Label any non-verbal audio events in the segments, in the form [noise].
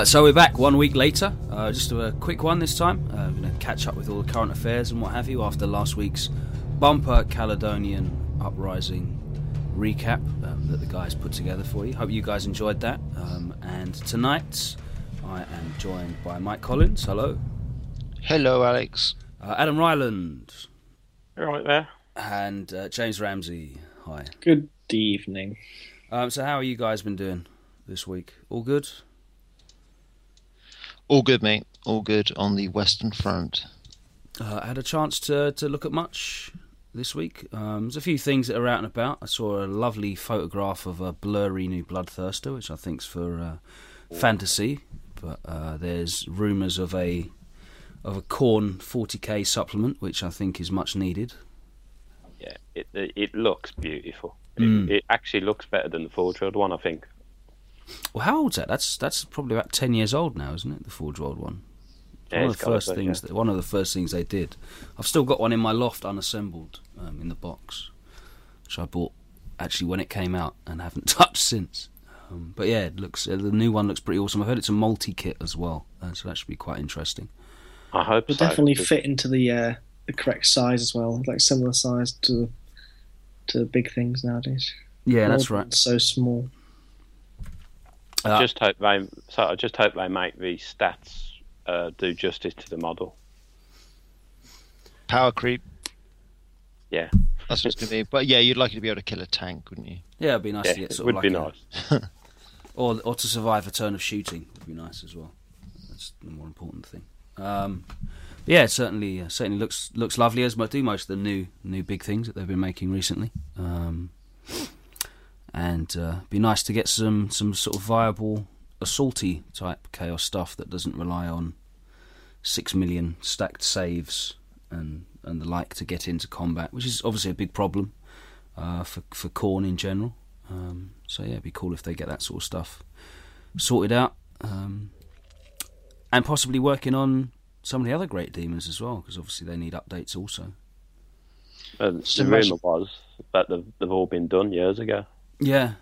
Uh, so we're back one week later. Uh, just a quick one this time. Uh, we're going to catch up with all the current affairs and what have you after last week's bumper Caledonian uprising recap um, that the guys put together for you. Hope you guys enjoyed that. Um, and tonight I am joined by Mike Collins. Hello. Hello, Alex. Uh, Adam Ryland. Right there. And uh, James Ramsey. Hi. Good evening. Um, so how are you guys been doing this week? All good? All good, mate. All good on the Western Front. Uh, had a chance to, to look at much this week. Um, there's a few things that are out and about. I saw a lovely photograph of a blurry new Bloodthirster, which I think's for uh, fantasy. But uh, there's rumours of a of a Khorne 40k supplement, which I think is much needed. Yeah, it it, it looks beautiful. Mm. It, it actually looks better than the Forge World one, I think. Well, how old's that? That's that's probably about ten years old now, isn't it? The Forge World one. Yeah, one of the first to be, things. yeah. That, one of the first things they did. I've still got one in my loft, unassembled, um, in the box, which I bought actually when it came out and [laughs] haven't touched since. Um, but yeah, it looks uh, the new one looks pretty awesome. I've heard it's a multi kit as well, uh, so that should be quite interesting. I hope it'll so. definitely because- fit into the uh, the correct size as well, like similar size to to the big things nowadays. Yeah, that's right. So small. Uh, just hope they. So I just hope they make the stats uh, do justice to the model. Power creep. Yeah. That's what it's going to be. But yeah, you'd like to be able to kill a tank, wouldn't you? yeah, it'd be nice Yeah, to get it sort would of be like nice. a, [laughs] or or to survive a turn of shooting would be nice as well. That's the more important thing. Um, yeah, it certainly uh, certainly looks looks lovely as mo- do most of the new new big things that they've been making recently. Um, and uh, be nice to get some some sort of viable assaulty type chaos stuff that doesn't rely on six million stacked saves and and the like to get into combat, which is obviously a big problem uh, for for Khorne in general. Um, so yeah, it'd be cool if they get that sort of stuff sorted out, um, and possibly working on some of the other great demons as well, because obviously they need updates also. Uh, the So rumor was that they've, they've all been done years ago. Yeah.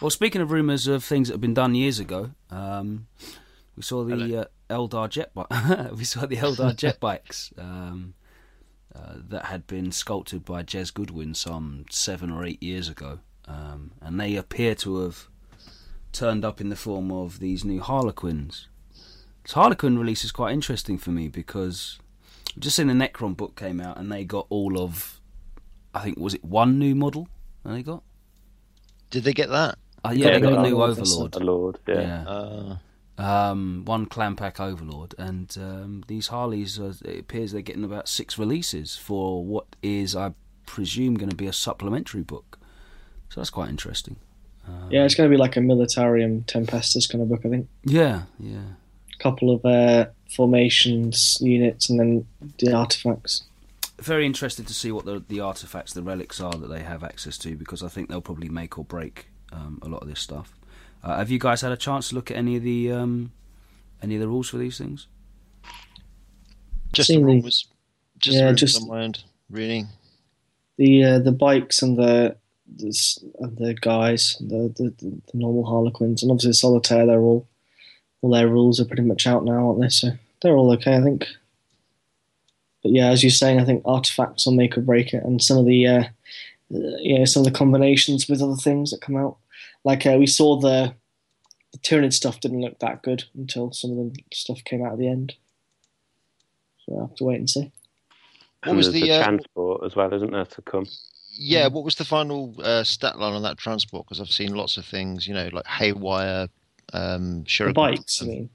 Well, speaking of rumours of things that have been done years ago, um, we saw the uh, Eldar jet bi- [laughs] we saw the Eldar [laughs] jet bikes um, uh, that had been sculpted by Jez Goodwin some seven or eight years ago, um, and they appear to have turned up in the form of these new Harlequins. This Harlequin release is quite interesting for me because I've just seen the Necron book came out, and they got all of, I think was it one new model that they got. Did they get that? Uh, yeah, Yeah, they got a new got- Overlord. The Lord, yeah. Yeah, Uh, um, one clan pack Overlord, and um, these Harleys. Are, it appears they're getting about six releases for what is, I presume, going to be a supplementary book. So that's quite interesting. Um, Yeah, it's going to be like a Militarum Tempestus kind of book, I think. yeah, yeah. A couple of uh, formations, units, and then the artifacts. Very interested to see what the the artifacts, the relics are that they have access to, because I think they'll probably make or break um, a lot of this stuff. Uh, have you guys had a chance to look at any of the um, any of the rules for these things? just the Seen the- rumours. Just Yeah, the just- on my end, really. The uh, the bikes and the the, and the guys, the, the the normal Harlequins, and obviously Solitaire. They're all all their rules are pretty much out now, aren't they? So they're all okay, I think. But yeah, as you're saying, I think artifacts will make or break it, and some of the uh, uh, you know some of the combinations with other things that come out. Like uh, we saw the the Tyranid stuff didn't look that good until some of the stuff came out at the end. So I will have to wait and see. What And was there's the, uh, transport as well, isn't there, to come? Yeah, what was the final uh, stat line on that transport? Because I've seen lots of things, you know, like haywire, um, The shuriken. bikes, I mean.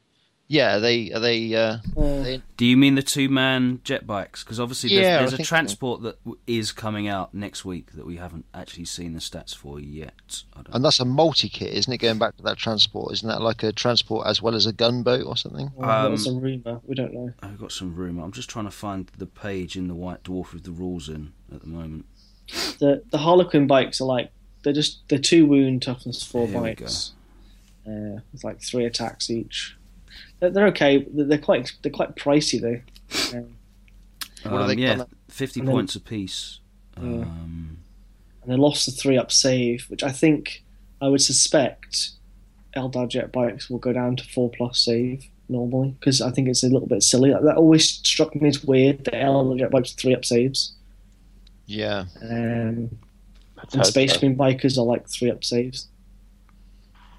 Yeah, are they are they? Uh, Uh, they Do you mean the two man jet bikes? Because obviously there's, Yeah, I there's a think so. transport that w- is coming out next week that we haven't actually seen the stats for yet. I don't and that's a multi kit, isn't it? Going back to that transport, isn't that like a transport as well as a gunboat or something? well, that was Um, rumor. We don't know. I've got some rumour. I'm just trying to find the page in the White Dwarf with the rules in at the moment. the the Harlequin bikes are like they're just they're two wound toughness four Here we bikes. Uh, with like three attacks each. They're, they're okay. They're they're quite they're quite pricey though. Um, Um, they yeah, 50 And then- points apiece. Yeah. Um, and they lost the three up save, which I think I would suspect Eldar jet bikes will go down to four plus save normally because I think it's a little bit silly. That always struck me as weird that Eldar jet bikes three up saves. Yeah. Um, and Space so. Marine bikers are like three up saves.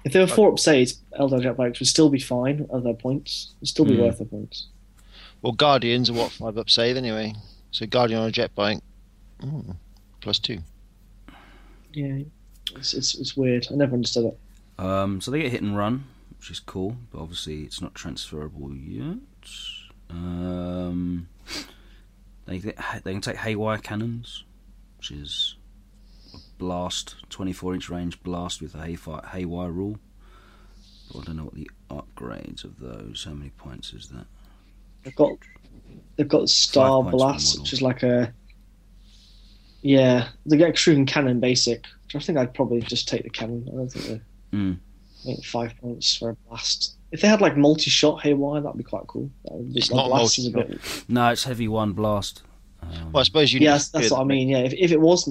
If they were four up saves, Eldar jet bikes would still be fine at their points. It'd still be Hmm. worth their points. Well, Guardians are what five up save anyway. So Guardian on a jet bike, mm, plus two. Yeah, it's, it's it's weird. I never understood it. Um, so they get hit and run, which is cool, but obviously it's not transferable yet. Um, they they can take haywire cannons, which is a blast, 24 inch range blast with a hayfi- haywire rule. But I don't know what the upgrades of those. How many points is that? They've got they've got Star Five points per Blast, which is like a yeah. They get extruding cannon basic. Which I think I'd probably just take the cannon. I don't think they Mm. I think five points for a blast. If they had like multi-shot haywire, that'd be quite cool. Be, It's like, not blast is a bit. No, it's heavy one blast. Um, Well, I suppose you. Yeah, that's, that's what I mean. Yeah, if, if it was,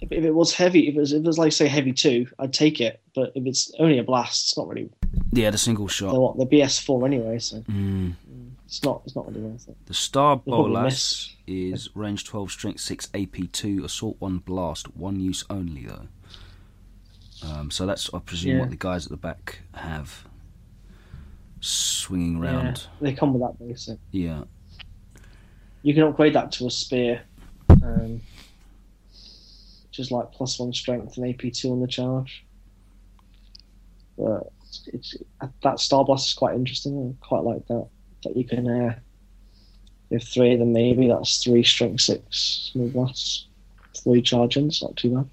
if, if it was heavy, if it was, if it was like say heavy two, I'd take it. But if it's only a blast, it's not really. yeah, the single shot. what the BS four anyway, so Mm. it's not it's not really worth it. The Star Bolas is range 12, strength 6, AP2, assault 1, blast, one use only though. Um, so that's, I presume, Yeah. what the guys at the back have. Swinging Yeah, round. they come with that basic. Yeah. You can upgrade that to a spear, um, is like plus one strength and AP two on the charge. But it's, it's that Star Blast is quite interesting. I quite like that. That you can uh, if three of them maybe that's three strength six small blasts, three charging. It's not too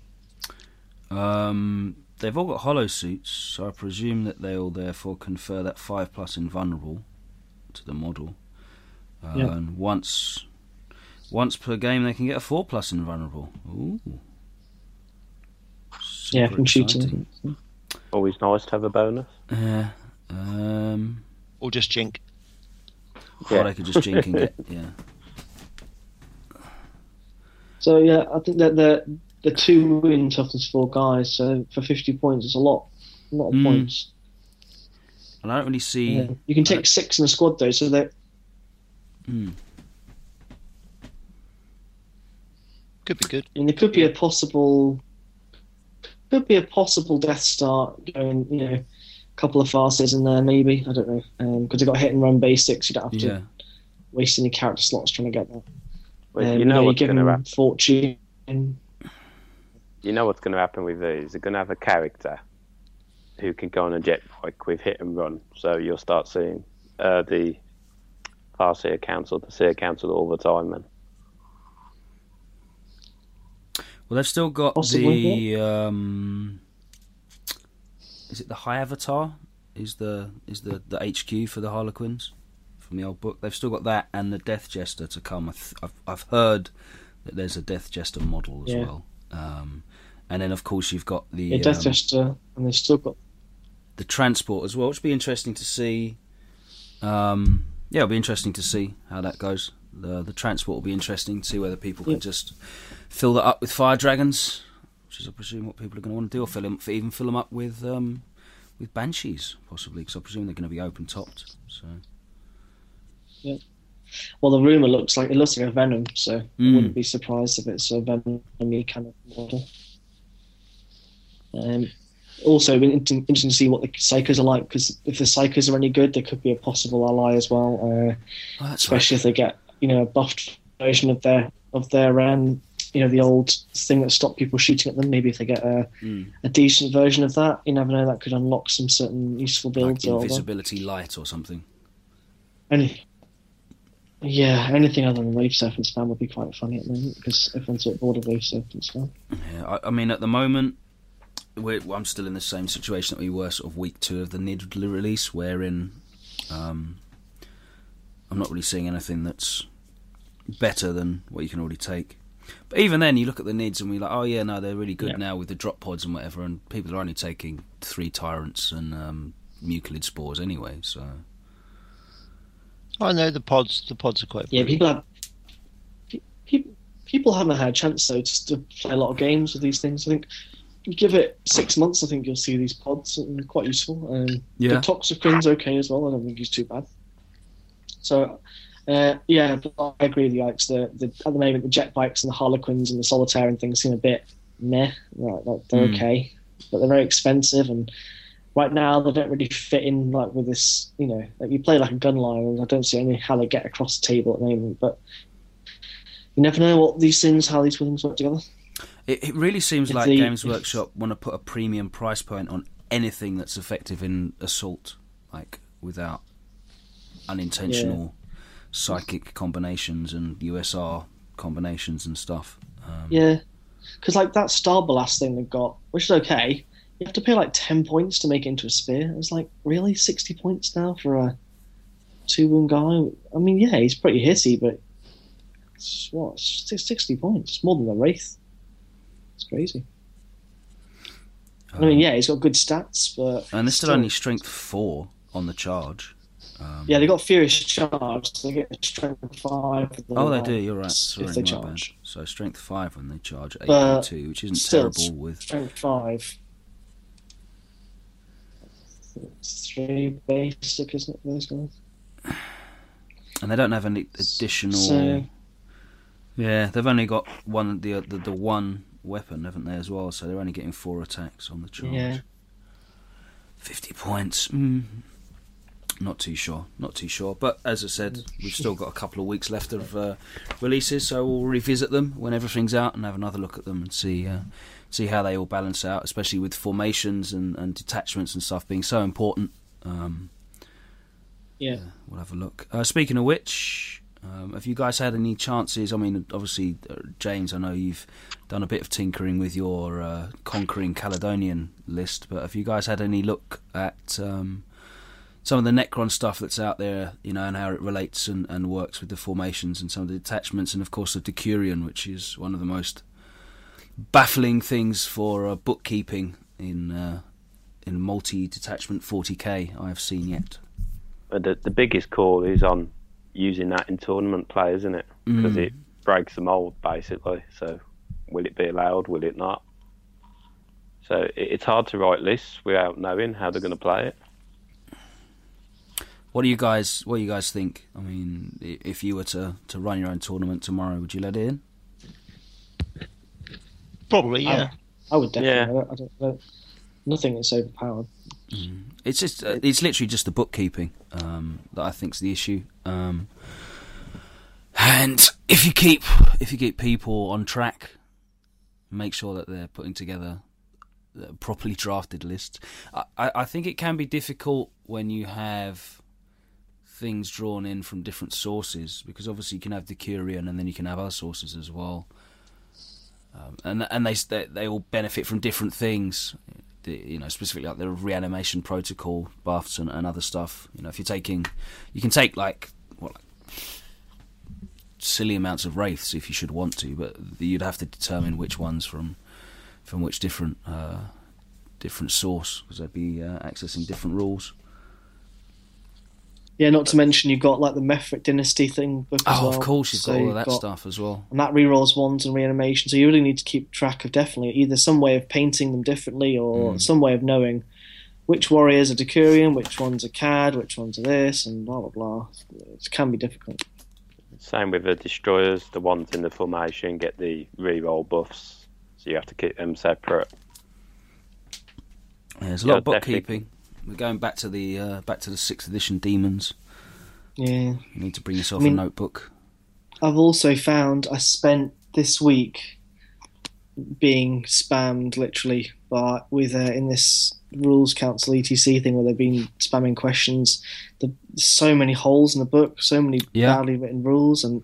bad. Um, they've all got holo-suits, so I presume that they'll therefore confer that 5 plus invulnerable to the model. Uh, Yeah. And once once per game, they can get a 4 plus invulnerable. Ooh. Yeah, Super from shooting. Always nice to have a bonus. Yeah. Um, Or just jink. Or Yeah. they could just jink and get [laughs] yeah. So yeah, I think that the the two win toughness four guys. So for fifty points, it's a lot, a lot of Mm. points. And I don't really see. Yeah. You can take six in a squad though, so that Hmm. Could be good. I mean, there could be a possible, could be a possible Death Star going. You know, a couple of Farseers in there maybe. I don't know because they got hit and run basics. You don't have to Yeah. waste any character slots trying to get that. Well, Um, you know you what's give going to happen. fortune. You know what's going to happen with these. They're going to have a character who can go on a jet bike with hit and run. So you'll start seeing uh, the Farseer Council, the Seer Council all the time, man. Well, they've still got Possibly, the. Um, is it the High Avatar? Is the is the, the HQ for the Harlequins from the old book? They've still got that and the Death Jester to come. I th- I've I've heard that there's a Death Jester model as Yeah. well. Um, and then of course you've got the Yeah, Death um, Jester, and they've still got the transport as well, which will be interesting to see. Um, yeah, it'll be interesting to see how that goes. The the transport will be interesting to see whether people Yeah. can just fill that up with fire dragons, which is I presume what people are going to want to do, or fill them, even fill them up with um, with banshees possibly, because I presume they're going to be open topped. So Yeah. Well, the rumor looks like it looks like a Venom, so I Mm. wouldn't be surprised if it's a Venom kind of model. Um, also, interesting to see what the Psychos are like because if the Psychos are any good, they could be a possible ally as well. Uh, oh, especially if they get you know a buffed version of their of their um, you know the old thing that stopped people shooting at them. Maybe if they get a, Mm. a decent version of that, you never know. That could unlock some certain useful like builds. or invisibility light or something. any, yeah, anything other than Wave Serpent spam would be quite funny at the moment because everyone's sort of bored of Wave Serpent spam. Yeah, I, I mean, at the moment, we're, I'm still in the same situation that we were sort of week two of the NID release, wherein um, I'm not really seeing anything that's better than what you can already take. But even then, you look at the NIDs and we're like, oh yeah, no, they're really good Yeah. now with the drop pods and whatever, and people are only taking three tyrants and um, Mucolid spores anyway. So I know the pods. The pods are quite. Yeah, pretty. people have people people haven't had a chance though to, to play a lot of games with these things. I think you give it six months, I think you'll see these pods and they're quite useful. Um, Yeah. The Toxicrene's okay as well. I don't think he's too bad. So, uh, yeah, but I agree with you, Alex. The, the, at the moment, the jet bikes and the Harlequins and the Solitaire and things seem a bit meh. Like, like they're Hmm. okay, but they're very expensive and. Right now, they don't really fit in like with this. You know, like you play like a gunline, and I don't see any how they get across the table at the moment. But you never know what these things, how these things work together. It, it really seems If like the- Games Workshop want to put a premium price point on anything that's effective in assault, like without unintentional psychic combinations and USR combinations and stuff. Um, Yeah, because like that Star Blast thing they've got, which is okay. You have to pay like ten points to make it into a spear. It's like really sixty points now for a two wound guy. I mean, yeah, he's pretty hitty, but it's, what sixty points? It's more than the wraith. It's crazy. I mean, yeah, he's got good stats, but Um, And they're still still- only strength four on the charge. Um, yeah, they got furious charge. So they get strength five. the Oh, they do. You're right. Sorry, if they charge. bad. So strength five when they charge eight But two, which isn't still, terrible with. Strength five. It's three basic, isn't it? Those guys. And they don't have any additional. So- Yeah, they've only got one the, the the one weapon, haven't they, as well? So they're only getting four attacks on the charge. Yeah. Fifty points. Mm. Not too sure. Not too sure. But as I said, we've still got a couple of weeks left of uh, releases, so we'll revisit them when everything's out and have another look at them and see uh, see how they all balance out, especially with formations and, and detachments and stuff being so important. Um, Yeah. we'll have a look. Uh, speaking of which, um, have you guys had any chances? I mean, obviously, uh, James, I know you've done a bit of tinkering with your uh, conquering Caledonian list, but have you guys had any look at um, some of the Necron stuff that's out there, you know, and how it relates and, and works with the formations and some of the detachments, and of course the Decurion, which is one of the most baffling things for uh, bookkeeping in uh, in multi-detachment 40k I have seen yet. But the, the biggest call is on using that in tournament play, isn't it? Because Mm. it breaks the mold, basically. So, will it be allowed? Will it not? So, it, it's hard to write lists without knowing how they're going to play it. What do you guys? What do you guys think? I mean, if you were to, to run your own tournament tomorrow, would you let it in? Probably, yeah. I would definitely. Yeah. I don't, I don't, nothing is overpowered. It's just uh, it's literally just the bookkeeping um, that I think's the issue. Um, and if you keep if you keep people on track, make sure that they're putting together uh, properly drafted lists. I, I, I think it can be difficult when you have things drawn in from different sources because obviously you can have the Decurion and then you can have other sources as well. Um, and and they, they they all benefit from different things the, you know, specifically like the reanimation protocol buffs and, and other stuff. You know, if you're taking, you can take like what, like silly amounts of wraiths if you should want to, but you'd have to determine which ones from from which different uh, different source because they'd be uh, accessing different rules. Yeah, not to mention you've got like the Mephrit Dynasty thing book as Oh, well. of course, you've So got all of that got- stuff as well. And that rerolls ones and reanimation. So you really need to keep track of definitely either some way of painting them differently or Mm. some way of knowing which warriors are Decurion, which ones are CAD, which ones are this, and blah blah blah. It can be difficult. Same with the destroyers, the ones in the formation get the reroll buffs, so you have to keep them separate. Yeah, there's a lot of Yeah, definitely. bookkeeping. We're going back to the uh, back to the sixth edition demons. Yeah. You need to bring yourself I mean- a notebook. I've also found I spent this week being spammed literally by with uh, in this rules council etc thing where they've been spamming questions. The so many holes in the book, so many Yeah. badly written rules, and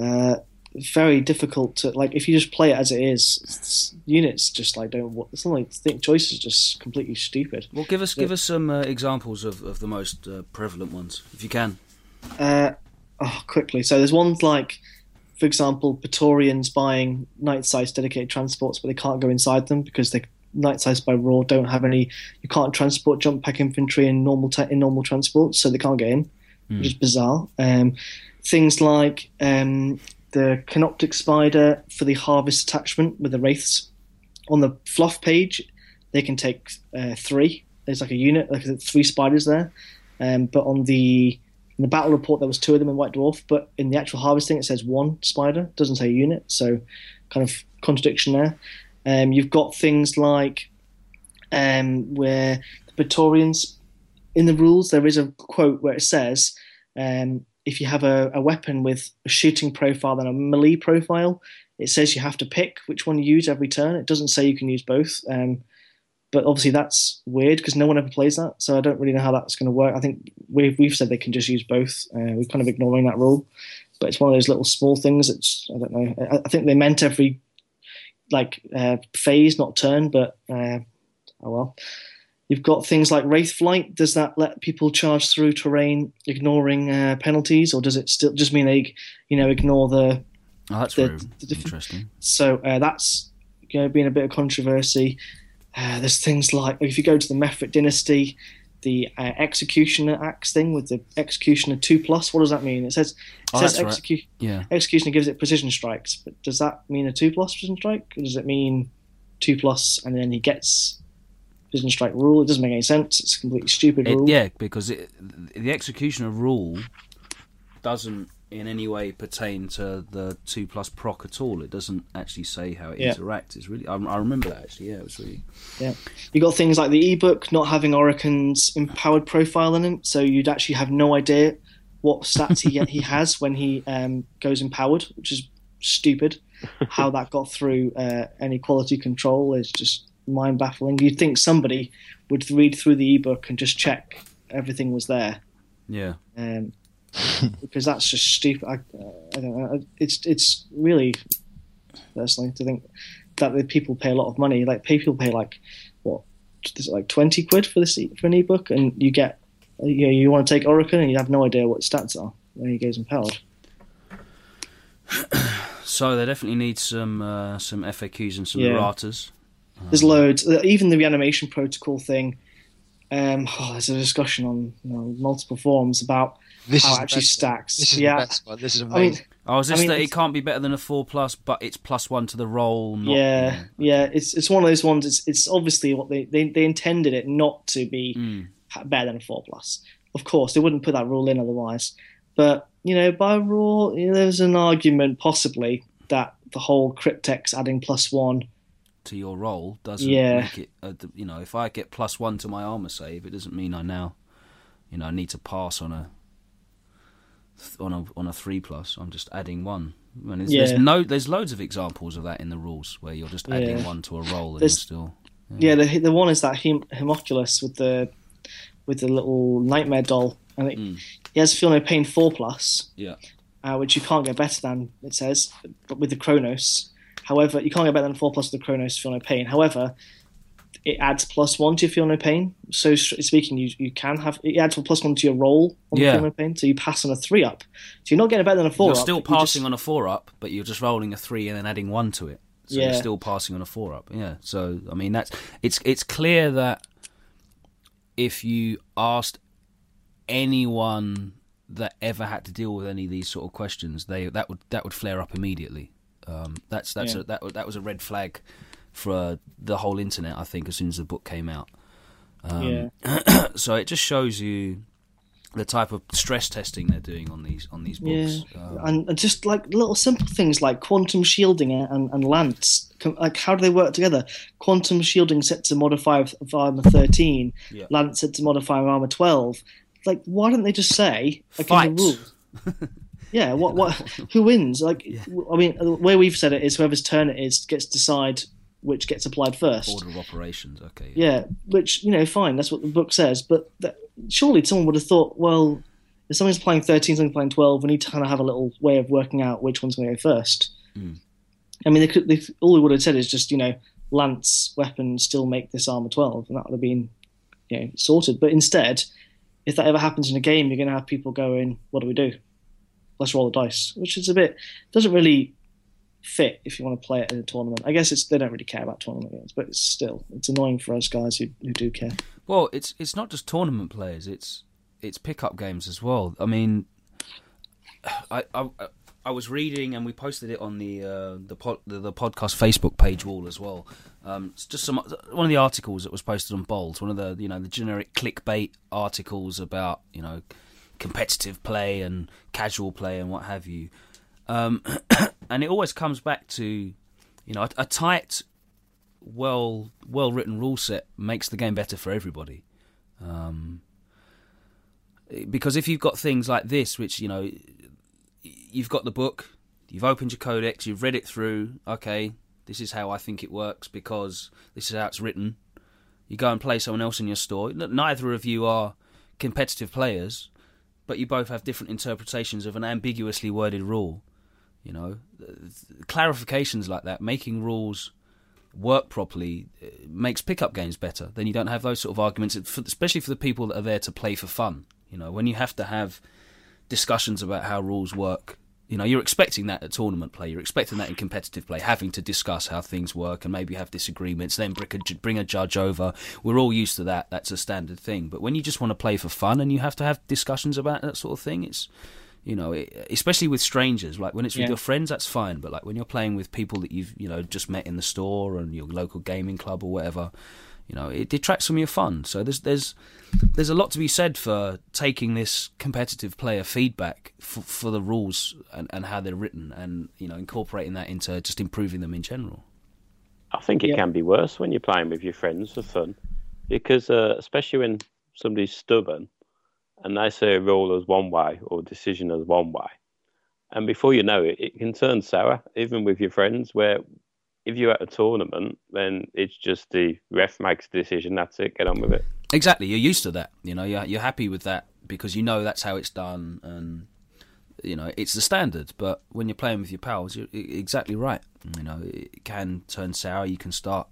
uh, very difficult to like. If you just play it as it is, units just like don't. It's not like think choices are just completely stupid. Well, give us Yeah. give us some uh, examples of, of the most uh, prevalent ones, if you can. Uh, oh, quickly. So there's ones like, for example, Praetorians buying Night Scythe dedicated transports, but they can't go inside them because they Night Scythe by raw don't have any. You can't transport jump pack infantry in normal te- in normal transports, so they can't get in, which is bizarre. Um, things like um, the Canoptek spider for the harvest attachment with the wraiths. on the fluff page, they can take uh, three. There's like a unit, like three spiders there. Um, but on the in the battle report, there was two of them in White Dwarf. But in the actual harvesting, it says one spider. Doesn't say unit. So kind of contradiction there. Um, you've got things like um, where the Praetorians in the rules there is a quote where it says um, if you have a, a, weapon with a shooting profile and a melee profile, it says you have to pick which one you use every turn. It doesn't say you can use both. Um, but obviously that's weird because no one ever plays that, so I don't really know how that's going to work. I think we've we've said they can just use both. Uh, we're kind of ignoring that rule, but it's one of those little small things. It's I don't know. I, I think they meant every like uh, phase, not turn, but uh, oh well. You've got things like Wraith Flight. Does that let people charge through terrain, ignoring uh, penalties, or does it still just mean they, you know, ignore the? Oh, that's the, the interesting. So uh, that's you know, being a bit of controversy. Uh, there's things like if you go to the Mephrit dynasty, the uh, executioner axe thing with the executioner two plus. What does that mean? It says it Oh, says that's right. Yeah. executioner gives it precision strikes, but does that mean a two plus precision strike? Or does it mean two plus and then he gets precision strike rule? It doesn't make any sense. It's a completely stupid It, yeah, because it, the executioner rule doesn't in any way pertain to the two plus proc at all. It doesn't actually say how it Yeah. interacts. It's really I, I remember that actually. Yeah, it was really yeah. You got things like the ebook not having Orikan's empowered profile in him, so you'd actually have no idea what stats he he [laughs] has when he um, goes empowered, which is stupid. How that got through uh, any quality control is just mind baffling. You'd think somebody would read through the ebook and just check everything was there, yeah. um, [laughs] because that's just stupid. I, uh, I don't know. It's it's really personally to think that the people pay a lot of money. Like people pay like what is it like twenty quid for this e- for an ebook, and you get you know, you want to take Orikan and you have no idea what stats are when he goes empowered. [coughs] So they definitely need some uh, some FAQs and some Yeah. erratas. There's loads. Uh, Even the reanimation protocol thing. Um, oh, [sighs] there's a discussion on you know, multiple forums about This how is it actually best one. stacks. This is yeah, the best one. This is I mean, amazing. Oh, is this I mean, that it can't be better than a four plus, but it's plus one to the roll? Not, yeah, yeah. It's it's one of those ones. It's it's obviously what they they, they intended it not to be Mm. better than a four plus. Of course, they wouldn't put that rule in otherwise. But you know, by rule, you know, there's an argument possibly that the whole Cryptek's adding plus one. To your roll doesn't Yeah. make it. Uh, you know, if I get plus one to my armor save, it doesn't mean I now, you know, I need to pass on a on a on a three plus. I'm just adding one. Mean, there's, Yeah. there's no, there's loads of examples of that in the rules where you're just adding Yeah. one to a roll and There's- still. Yeah, the the one is that Hem- Homunculus with the with the little nightmare doll, and it, Mm. he has feel no pain four plus. Yeah. uh, which you can't get better than it says, but with the Cronos. However, you can't get better than four plus the Cronos feel no pain. However, it adds plus one to your feel no pain. So speaking, you you can have it adds a plus one to your roll on Yeah. feel no pain. So you pass on a three up. So you're not getting better than a 4 You're up. still but you passing just- on a four up, but you're just rolling a three and then adding one to it. So Yeah. you're still passing on a four up. Yeah. So I mean that's it's it's clear that if you asked anyone that ever had to deal with any of these sort of questions, they that would that would flare up immediately. Um, that's that's Yeah. a, that that was a red flag for uh, the whole internet. I think as soon as the book came out. Um, yeah. [clears throat] So it just shows you the type of stress testing they're doing on these on these books. Um, and, and just like little simple things like quantum shielding and, and lance like how do they work together quantum shielding set to modifier of, armor 13 Yeah. lance set to modifier of armor 12 like why don't they just say like in Fight. the rules [laughs] yeah [laughs] what what [laughs] who wins like i mean the way we've said it is whoever's turn it is gets to decide which gets applied first Order of operations. Okay. yeah, which you know, fine. That's what the book says. But that, surely someone would have thought, well, if someone's playing thirteen, someone's playing twelve, we need to kind of have a little way of working out which one's going to go first. Mm. I mean, they could. They, all they would have said is just, you know, lance weapons still make this armor twelve, and that would have been, you know, sorted. But instead, if that ever happens in a game, you're going to have people going, "What do we do? Let's roll the dice," which is a bit doesn't really fit if you want to play it in a tournament. I guess it's they don't really care about tournament games, but it's still it's annoying for us guys who, who do care. Well, it's it's not just tournament players. It's it's pickup games as well. I mean, [sighs] I I, I was reading, and we posted it on the uh, the, the the podcast Facebook page wall as well. Um, it's just some one of the articles that was posted on BoLS, one of the you know the generic clickbait articles about you know competitive play and casual play and what have you. Um, [coughs] and it always comes back to you know a, a tight, well well written rule set makes the game better for everybody. Um, because if you've got things like this, which you know, you've got the book, you've opened your codex, you've read it through. Okay, this is how I think it works because this is how it's written. You go and play someone else in your store. Neither of you are competitive players, but you both have different interpretations of an ambiguously worded rule. You know, clarifications like that, making rules work properly uh, makes pickup games better. Then you don't have those sort of arguments, especially for the people that are there to play for fun. You know, when you have to have discussions about how rules work, you know, you're expecting that at tournament play. You're expecting that in competitive play, having to discuss how things work and maybe have disagreements, then bring a, bring a judge over. We're all used to that. That's a standard thing. But when you just want to play for fun and you have to have discussions about that sort of thing, it's you know, especially with strangers. Like when it's with yeah. your friends, that's fine. But like when you're playing with people that you've you know just met in the store and your local gaming club or whatever, you know, it detracts from your fun. So there's there's there's a lot to be said for taking this competitive player feedback for, for the rules and, and how they're written, and you know, incorporating that into just improving them in general. I think it yeah. can be worse when you're playing with your friends for fun, because uh, especially when somebody's stubborn and they say a rule as one way or a decision as one way, and before you know it, it can turn sour, even with your friends, where if you're at a tournament, then it's just the ref makes the decision. That's it. Get on with it. Exactly. You're used to that. You know, you're you're happy with that because you know that's how it's done, and you know it's the standard. But when you're playing with your pals, you're exactly right. You know, it can turn sour. You can start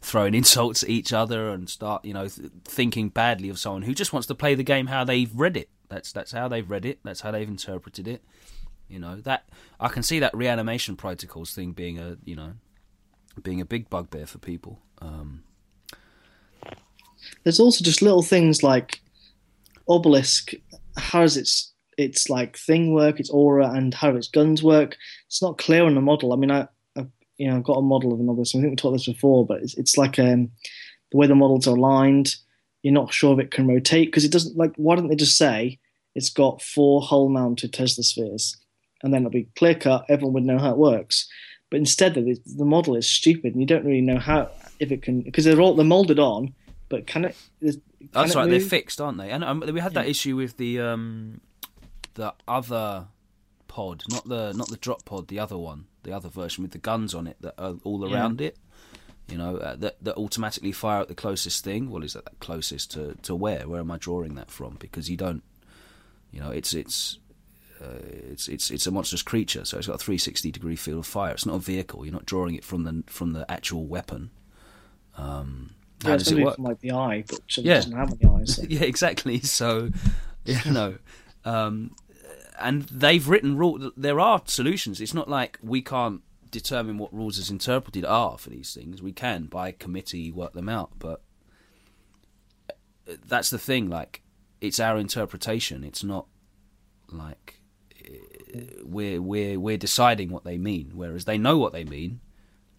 throwing [laughs] insults at each other and start, you know, th- thinking badly of someone who just wants to play the game how they've read it. That's that's how they've read it. That's how they've interpreted it. You know that I can see that reanimation protocols thing being a you know being a big bugbear for people. Um, There's also just little things like obelisk. How does its its like thing work, its aura, and how its guns work? It's not clear on the model. I mean, I, I you know I've got a model of an obelisk. I think we talked this before, but it's, it's like um, the way the models are aligned. You're not sure if it can rotate because it doesn't. Like, why don't they just say it's got four hull-mounted Tesla spheres, and then it'll be clear cut. Everyone would know how it works. But instead, the, the model is stupid, and you don't really know how if it can because they're all they're molded on, but can it? Can That's it right. Move? They're fixed, aren't they? And um, we had that yeah. issue with the um, the other pod, not the not the drop pod, the other one, the other version with the guns on it that are all around yeah. it. You know, uh, that that automatically fire at the closest thing. Well, is that that closest to to where? Where am I drawing that from? Because you don't, you know, it's it's it's it's it's a monstrous creature, so it's got a 360 degree field of fire. It's not a vehicle. You're not drawing it from the from the actual weapon. Um, yeah, how does it work? From, like the eye, but it yeah. doesn't have any eyes. So. [laughs] yeah, exactly. So, [laughs] you know, um, and they've written rule. There are solutions. It's not like we can't determine what rules as interpreted are for these things. We can by committee work them out, but that's the thing. Like, it's our interpretation. It's not like we're we're we're deciding what they mean, whereas they know what they mean.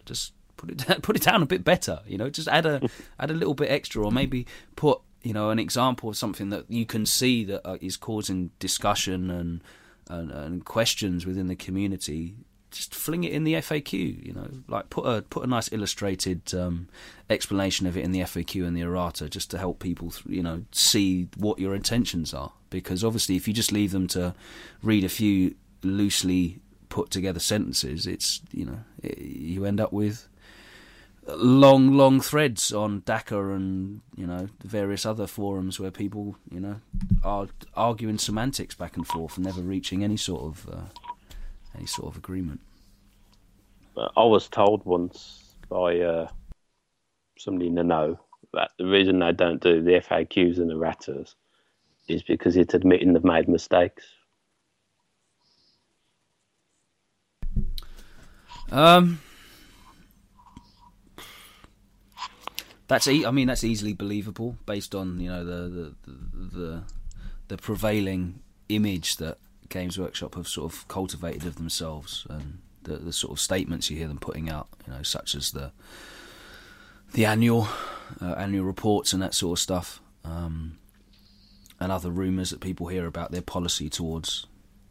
Just put it [laughs] put it down a bit better, you know. Just add a [laughs] add a little bit extra, or maybe put you know an example of something that you can see that uh, is causing discussion and, and and questions within the community just fling it in the FAQ. You know, like put a put a nice illustrated um, explanation of it in the FAQ and the errata, just to help people, you know, see what your intentions are. Because obviously, if you just leave them to read a few loosely put together sentences, it's you know it, you end up with long, long threads on Dakka and you know various other forums where people you know are arguing semantics back and forth and never reaching any sort of uh, any sort of agreement. I was told once by uh, somebody in the know that the reason they don't do the FAQs and the ratters is because it's admitting they've made mistakes. Um, that's e- I mean that's easily believable based on you know the the the, the, the prevailing image that Games Workshop have sort of cultivated of themselves, and the the sort of statements you hear them putting out, you know, such as the the annual uh, annual reports and that sort of stuff, um, and other rumours that people hear about their policy towards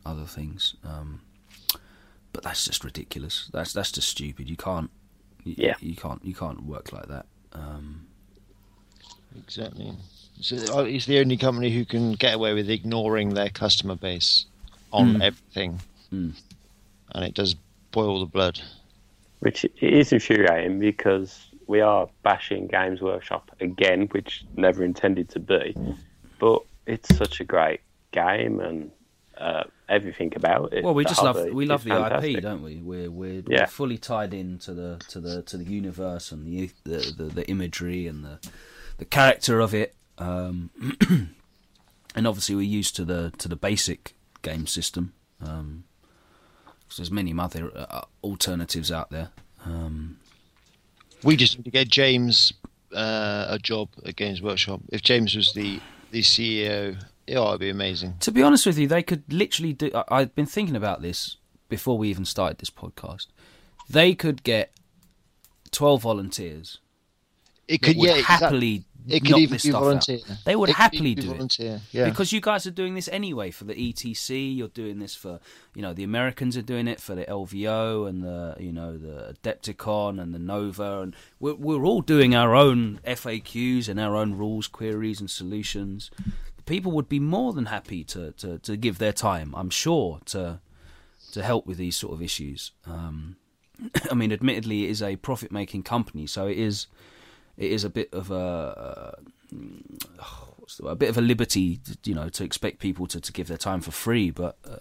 other things. Um, but that's just ridiculous. That's that's just stupid. You can't. You, Yeah. You can't. You can't work like that. Um, Exactly. So uh, it's the only company who can get away with ignoring their customer base on Mm. everything, Mm. and it does boil the blood. which is infuriating because we are bashing Games Workshop again, which never intended to be. But it's such a great game and uh, everything about it. Well, we just love hobby we love the fantastic. IP, don't we? We're we're, Yeah. we're fully tied into the to the to the universe and the the, the, the imagery and the the character of it. Um, [clears throat] and obviously, we're used to the to the basic game system. Um, 'cause there's many other uh, alternatives out there. Um, We just need to get James uh, a job at Games Workshop. If James was the the CEO, it ought be amazing. To be honest with you, they could literally do. I, I've been thinking about this before we even started this podcast. They could get twelve volunteers. It could, yeah, exactly. happily. It could even be stuff out. volunteer. They would It happily do it volunteer. Yeah. because you guys are doing this anyway for the ETC. You're doing this for you know the Americans are doing it for the LVO and the you know the Adepticon and the Nova, and we're we're all doing our own FAQs and our own rules, queries, and solutions. People would be more than happy to to, to give their time. I'm sure to to help with these sort of issues. Um, [clears throat] I mean, admittedly, it is a profit making company, so it is it is a bit of a uh, [sighs] word? a bit of a liberty, you know, to expect people to, to give their time for free. But uh,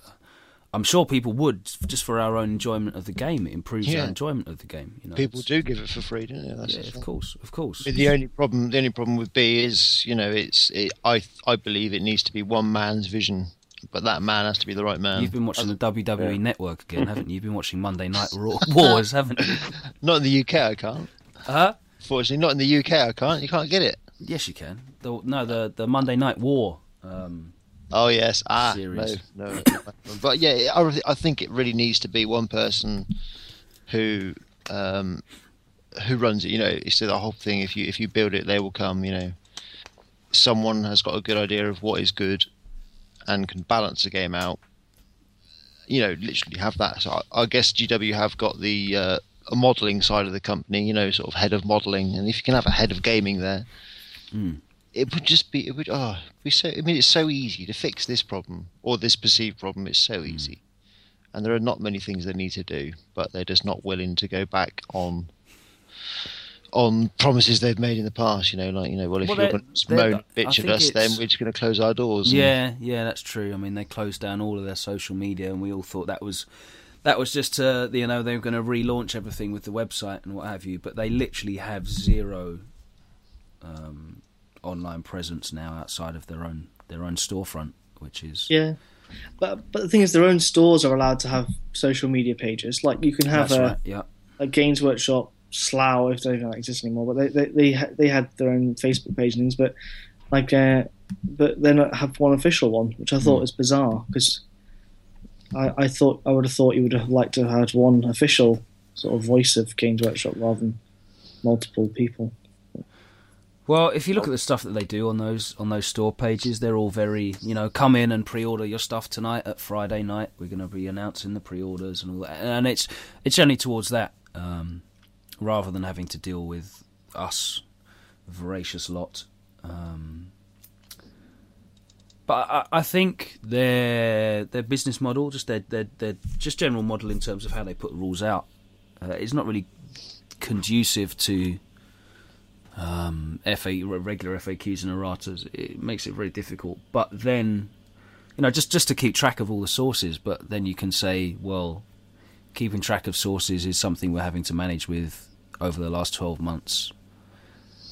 I'm sure people would just for our own enjoyment of the game. It improves Yeah. our enjoyment of the game. You know, People do give it for free, don't they? That's Yeah, of course, of course. But the only problem, the only problem with B is, you know, it's. It, I I believe it needs to be one man's vision, but that man has to be the right man. You've been watching the WWE Yeah. Network again, haven't you? You've been watching Monday Night [laughs] Raw Wars, haven't you? [laughs] Not in the UK, I can't. Huh? Fortunately, not in the UK, I can't. You can't get it. Yes, you can. The, no, the the Monday Night War. Um, Oh yes, ah, Series. no, no. but yeah, I, I think it really needs to be one person who um, who runs it. You know, it's the whole thing. If you if you build it, they will come. You know, someone has got a good idea of what is good and can balance the game out. You know, literally have that. So I, I guess GW have got the uh, a modelling side of the company. You know, sort of head of modelling, and if you can have a head of gaming there, Mm. It would just be it would oh be so I mean it's so easy to fix this problem or this perceived problem. It's so easy, and there are not many things they need to do, but they're just not willing to go back on on promises they've made in the past. You know, like you know, well if Well, you're going to moan bitch at us, then we're just going to close our doors. and- Yeah, yeah, that's true. I mean, they closed down all of their social media, and we all thought that was that was just uh, you know they were going to relaunch everything with the website and what have you. But they literally have zero um, online presence now outside of their own their own storefront, which is Yeah, but but the thing is, their own stores are allowed to have social media pages. Like you can have that's a, right. Yeah, a Games Workshop Slough, if they don't exist anymore. But they they they, ha- they had their own Facebook page and things. But like, uh, but they don't have one official one, which I thought Mm. was bizarre because I, I thought I would have thought you would have liked to have had one official sort of voice of Games Workshop rather than multiple people. Well, if you look at the stuff that they do on those on those store pages, they're all very you know come in and pre-order your stuff tonight at Friday night. We're going to be announcing the pre-orders and all that, and it's it's only towards that um, rather than having to deal with us, voracious lot. Um, but I, I think their their business model, just their, their their just general model in terms of how they put rules out, uh, is not really conducive to um, FA regular FAQs and erratas. It makes it very difficult. But then, you know, just just to keep track of all the sources. But then you can say, well, keeping track of sources is something we're having to manage with over the last twelve months.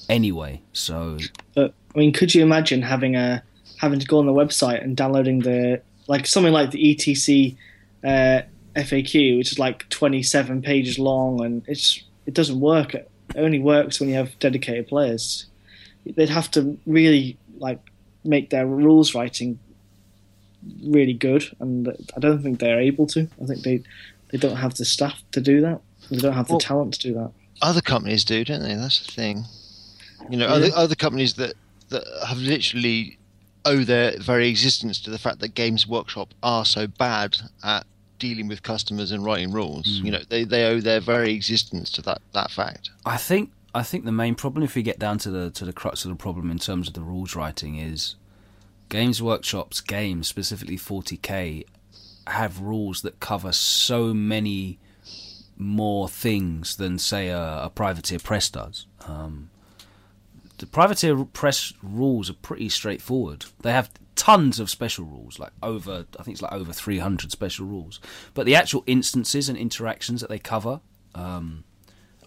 Anyway, so But I mean, could you imagine having a having to go on the website and downloading the like something like the ETC uh, FAQ, which is like twenty seven pages long, and it's it doesn't work. Only works when you have dedicated players. They'd have to really like make their rules writing really good, and I don't think they're able to. I think they they don't have the staff to do that. They don't have the Well- talent to do that. Other companies do, don't they? That's the thing. You know, Yeah. other other companies that that have literally owe their very existence to the fact that Games Workshop are so bad at dealing with customers and writing rules. You know, they, they owe their very existence to that, that fact. I think I think the main problem, if we get down to the to the crux of the problem in terms of the rules writing, is Games Workshop's games, specifically 40k, have rules that cover so many more things than say a, a privateer press does. Um, the privateer press rules are pretty straightforward. They have tons of special rules, like over I think it's like over 300 special rules. But the actual instances and interactions that they cover. Um,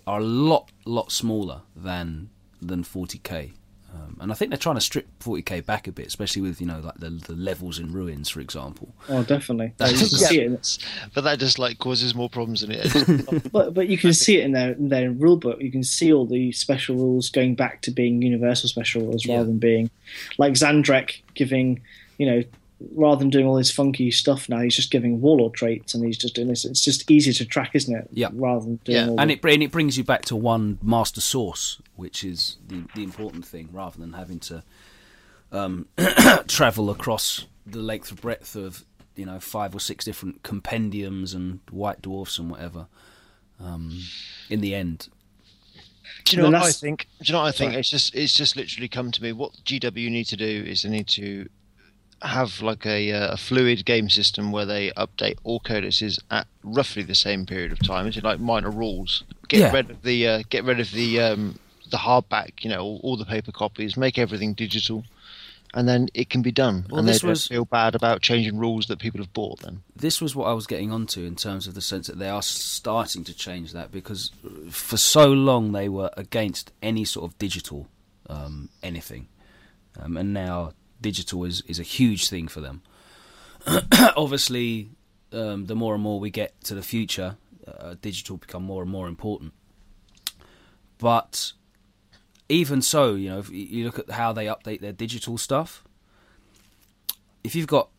are a lot lot smaller than than 40k. Um, and I think they're trying to strip 40k back a bit, especially with you know like the, the levels in ruins, for example. Oh, definitely. That's- you yeah. it. But that just like causes more problems than it is. [laughs] [laughs] but but you can see it in their in their rule book. You can see all the special rules going back to being universal special rules Yeah. rather than being like Zahndrekh giving, you know, rather than doing all this funky stuff now, he's just giving warlord traits and he's just doing this. It's just easier to track, isn't it? Yeah. Rather than doing Yeah. all And the- it and it brings you back to one master source, which is the the important thing, rather than having to um, [coughs] travel across the length and breadth of you know five or six different compendiums and white dwarfs and whatever. Um, in the end, Do you know what I think? Do you know what I think? Sorry. It's just it's just literally come to me. What GW need to do is they need to have like a, uh, a fluid game system where they update all codices at roughly the same period of time. It's like minor rules. Get Yeah. rid of the uh, get rid of the um, the hardback. You know, all, all the paper copies. Make everything digital, and then it can be done. Well, and they was- feel bad about changing rules that people have bought. Then this was what I was getting onto in terms of the sense that they are starting to change that because for so long they were against any sort of digital um, anything, um, and now digital is is a huge thing for them. [clears throat] Obviously, um, the more and more we get to the future, uh, digital become more and more important. But even so, you know, if you look at how they update their digital stuff. If you've got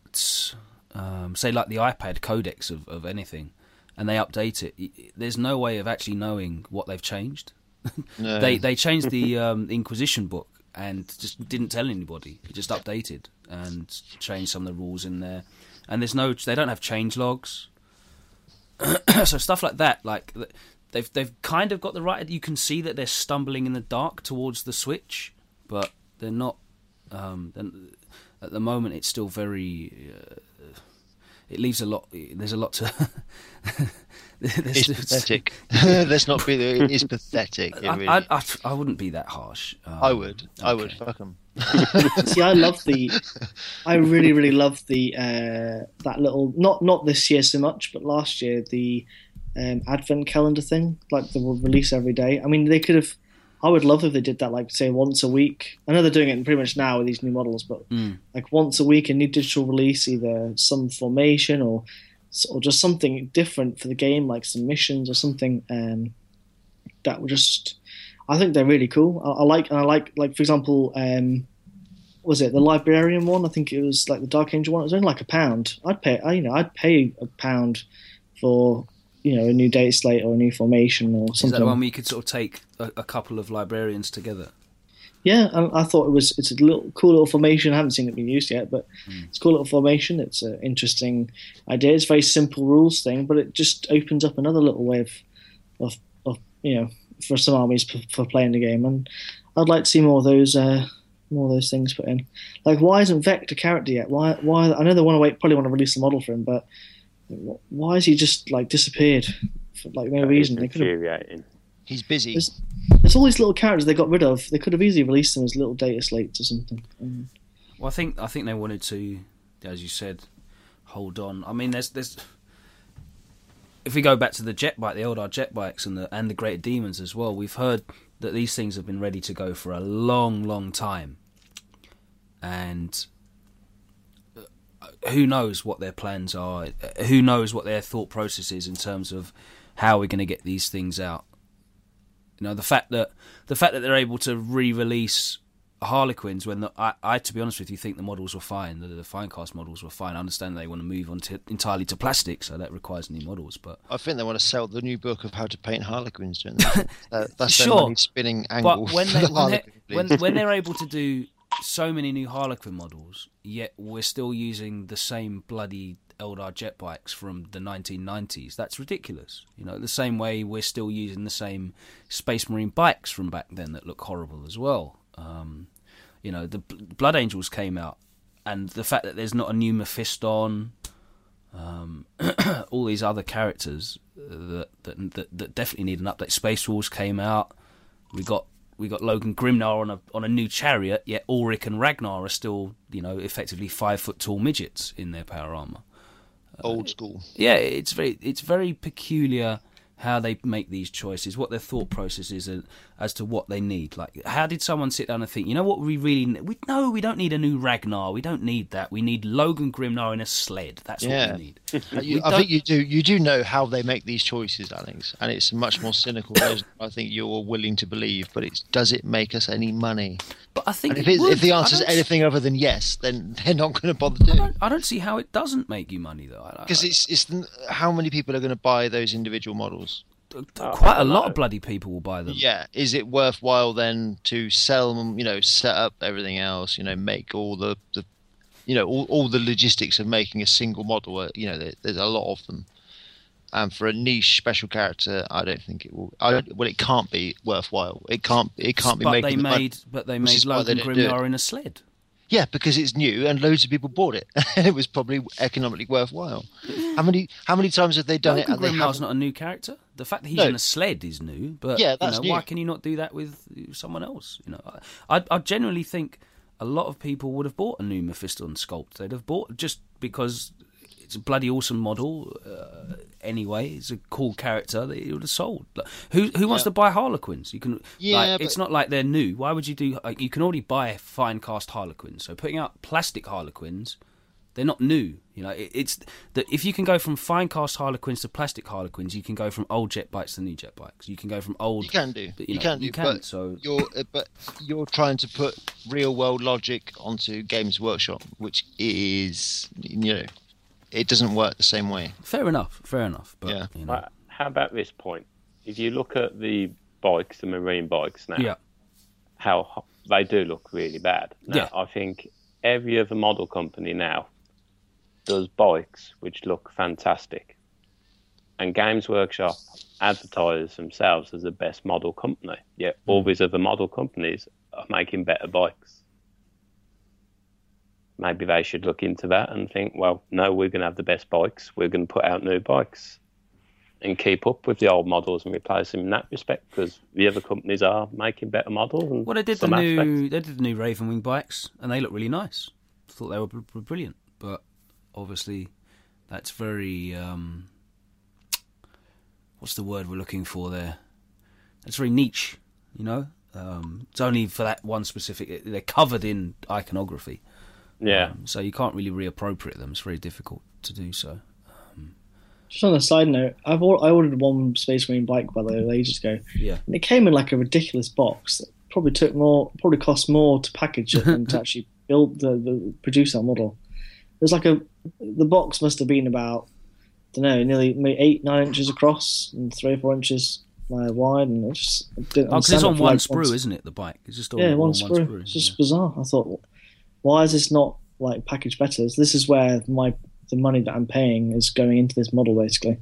um, say like the iPad codex of, of anything, and they update it, there's no way of actually knowing what they've changed. [laughs] no. They they changed the um, Inquisition book and just didn't tell anybody. It just updated and changed some of the rules in there. And there's no they don't have change logs. [clears throat] so stuff like that, like they've they've kind of got the right. You can see that they're stumbling in the dark towards the switch, but they're not. Um, then at the moment, it's still very. Uh, it leaves a lot. There's a lot to. [laughs] there's- it's pathetic. [laughs] [laughs] Let's not be. It is pathetic. It I, really I. I, I wouldn't be that harsh. Um, I would. I would. Fuck them. See, I love the, I really, really love the uh, that little not not this year so much, but last year the um, advent calendar thing, like they will release every day. I mean, they could have. I would love if they did that, like say once a week. I know they're doing it pretty much now with these new models, but Mm. like once a week, a new digital release, either some formation or or just something different for the game, like some missions or something. Um, that would just, I think they're really cool. I, I like, and I like, like for example, um, was it the librarian one? I think it was like the Dark Angel one. It was only like a pound. I'd pay, I, you know, I'd pay a pound for you know a new data slate or a new formation or something. Is that one where you could sort of take a, a couple of librarians together? Yeah, and I thought it was it's a little cool little formation. I haven't seen it being used yet, but Hmm. it's a cool little formation. It's an interesting idea. It's a very simple rules thing, but it just opens up another little way of, of, of you know, for some armies for, for playing the game. And I'd like to see more of those, uh, more of those things put in. Like, why isn't Vect a character yet? Why? Why? I know they want to wait, probably want to release the model for him, but why has he just like disappeared for like no reason? They It's could have infuriating. He's busy. There's- there's all these little characters they got rid of. They could have easily released them as little data slates or something. Um, Well, I think I think they wanted to, as you said, hold on. I mean, there's there's. If we go back to the jet bike, the old R jet bikes, and the and the great demons as well, we've heard that these things have been ready to go for a long, long time, and who knows what their plans are? Who knows what their thought process is in terms of how we're going to get these things out? You know, the fact that the fact that they're able to re-release Harlequins when the, I, I, to be honest with you, think the models were fine. The, the Finecast models were fine. I understand they want to move on to entirely to plastic, so that requires new models. But I think they want to sell the new book of how to paint Harlequins. Don't they? [laughs] uh, that's Sure. their spinning angle. but when they when, they, Harlequin, when, when they're able to do so many new Harlequin models, yet we're still using the same bloody Eldar jet bikes from the 1990s. That's ridiculous. You know, the same way we're still using the same Space Marine bikes from back then that look horrible as well. Um, you know, the Blood Angels came out, and the fact that there's not a new Mephiston, um, [clears throat] all these other characters that, that that that definitely need an update. Space Wolves came out. We got we got Logan Grimnar on a on a new chariot, yet Ulrik and Ragnar are still you know effectively five foot tall midgets in their power armor. old school. Yeah, it's very it's very peculiar how they make these choices, what their thought process is as to what they need. Like, how did someone sit down and think, you know what we really need? We, no, we don't need a new Ragnar. We don't need that. We need Logan Grimnar in a sled. That's Yeah. what we need. [laughs] Uh, We I think you do. You do know how they make these choices, Alex, and it's much more cynical. I think you're willing to believe, but it's does it make us any money? But I think if, it if the I answer is anything other than yes, then [laughs] they're not going to bother I doing. don't, I don't see how it doesn't make you money though. I- I- Because it's it's how many people are going to buy those individual models? Oh, quite a lot know. of bloody people will buy them. Yeah, is it worthwhile then to sell them? You know, set up everything else. You know, make all the, the you know, all, all the logistics of making a single model. uh, You know, there, there's a lot of them. And for a niche special character, I don't think it will. I don't, well, it can't be worthwhile. It can't. It can't be but making they the money. made, but they made is why they Logan don't. Grimnar in a sled. Yeah, because it's new and loads of people bought it, [laughs] and it was probably economically worthwhile. How many how many times have they done it? Logan And they haven't- a new character. The fact that he's No. in a sled is new, but Yeah, you that's know, new. why can you not do that with someone else? You know, I, I, genuinely think a lot of people would have bought a new Mephiston sculpt. They'd have bought just because it's a bloody awesome model. Uh, anyway, it's a cool character that it would have sold. Like, who who wants Yeah. to buy Harlequins? You can. Yeah, like, but- it's not like they're new. Why would you do? Like, you can already buy fine cast Harlequins. So putting out plastic Harlequins they're not new. You know, it, it's that if you can go from fine cast Harlequins to plastic Harlequins, you can go from old jet bikes to new jet bikes. You can go from old. You can do. but, You, know, can do. You can. But so you're uh, but you're trying to put real world logic onto Games Workshop, which is you know it doesn't work the same way. fair enough. Fair enough. But Yeah. you know, Right, How about this point? If you look at the bikes, the marine bikes now, yeah, how they do look really bad. Now, Yeah. I think every other model company now does bikes which look fantastic. And Games Workshop advertise themselves as the best model company. Yet Hmm. all these other model companies are making better bikes. Maybe they should look into that and think, well, no, we're going to have the best bikes. We're going to put out new bikes and keep up with the old models and replace them in that respect because the other companies are making better models. And well, they did the new aspects. they did the new Ravenwing bikes, and they look really nice. I thought they were, brilliant, but obviously, that's very um, what's the word we're looking for there? That's very niche, you know. Um, it's only for that one specific. They're covered in iconography. Yeah. Um, so you can't really reappropriate them. It's very difficult to do so. Just on a side note, I've or- I ordered one Space Marine bike by the way ages ago, Yeah. and it came in like a ridiculous box that probably took more, probably cost more to package it than [laughs] to actually build the, the produce that model. It was like a the box must have been about I don't know, nearly maybe eight nine inches across and three or four inches uh, wide, and it just I didn't Oh, because it's it on one like, sprue, months. isn't it? The bike. It's just on, Yeah, on one sprue. It's just bizarre. I thought, why is this not like packaged better? This is where my the money that I'm paying is going into this model. Basically,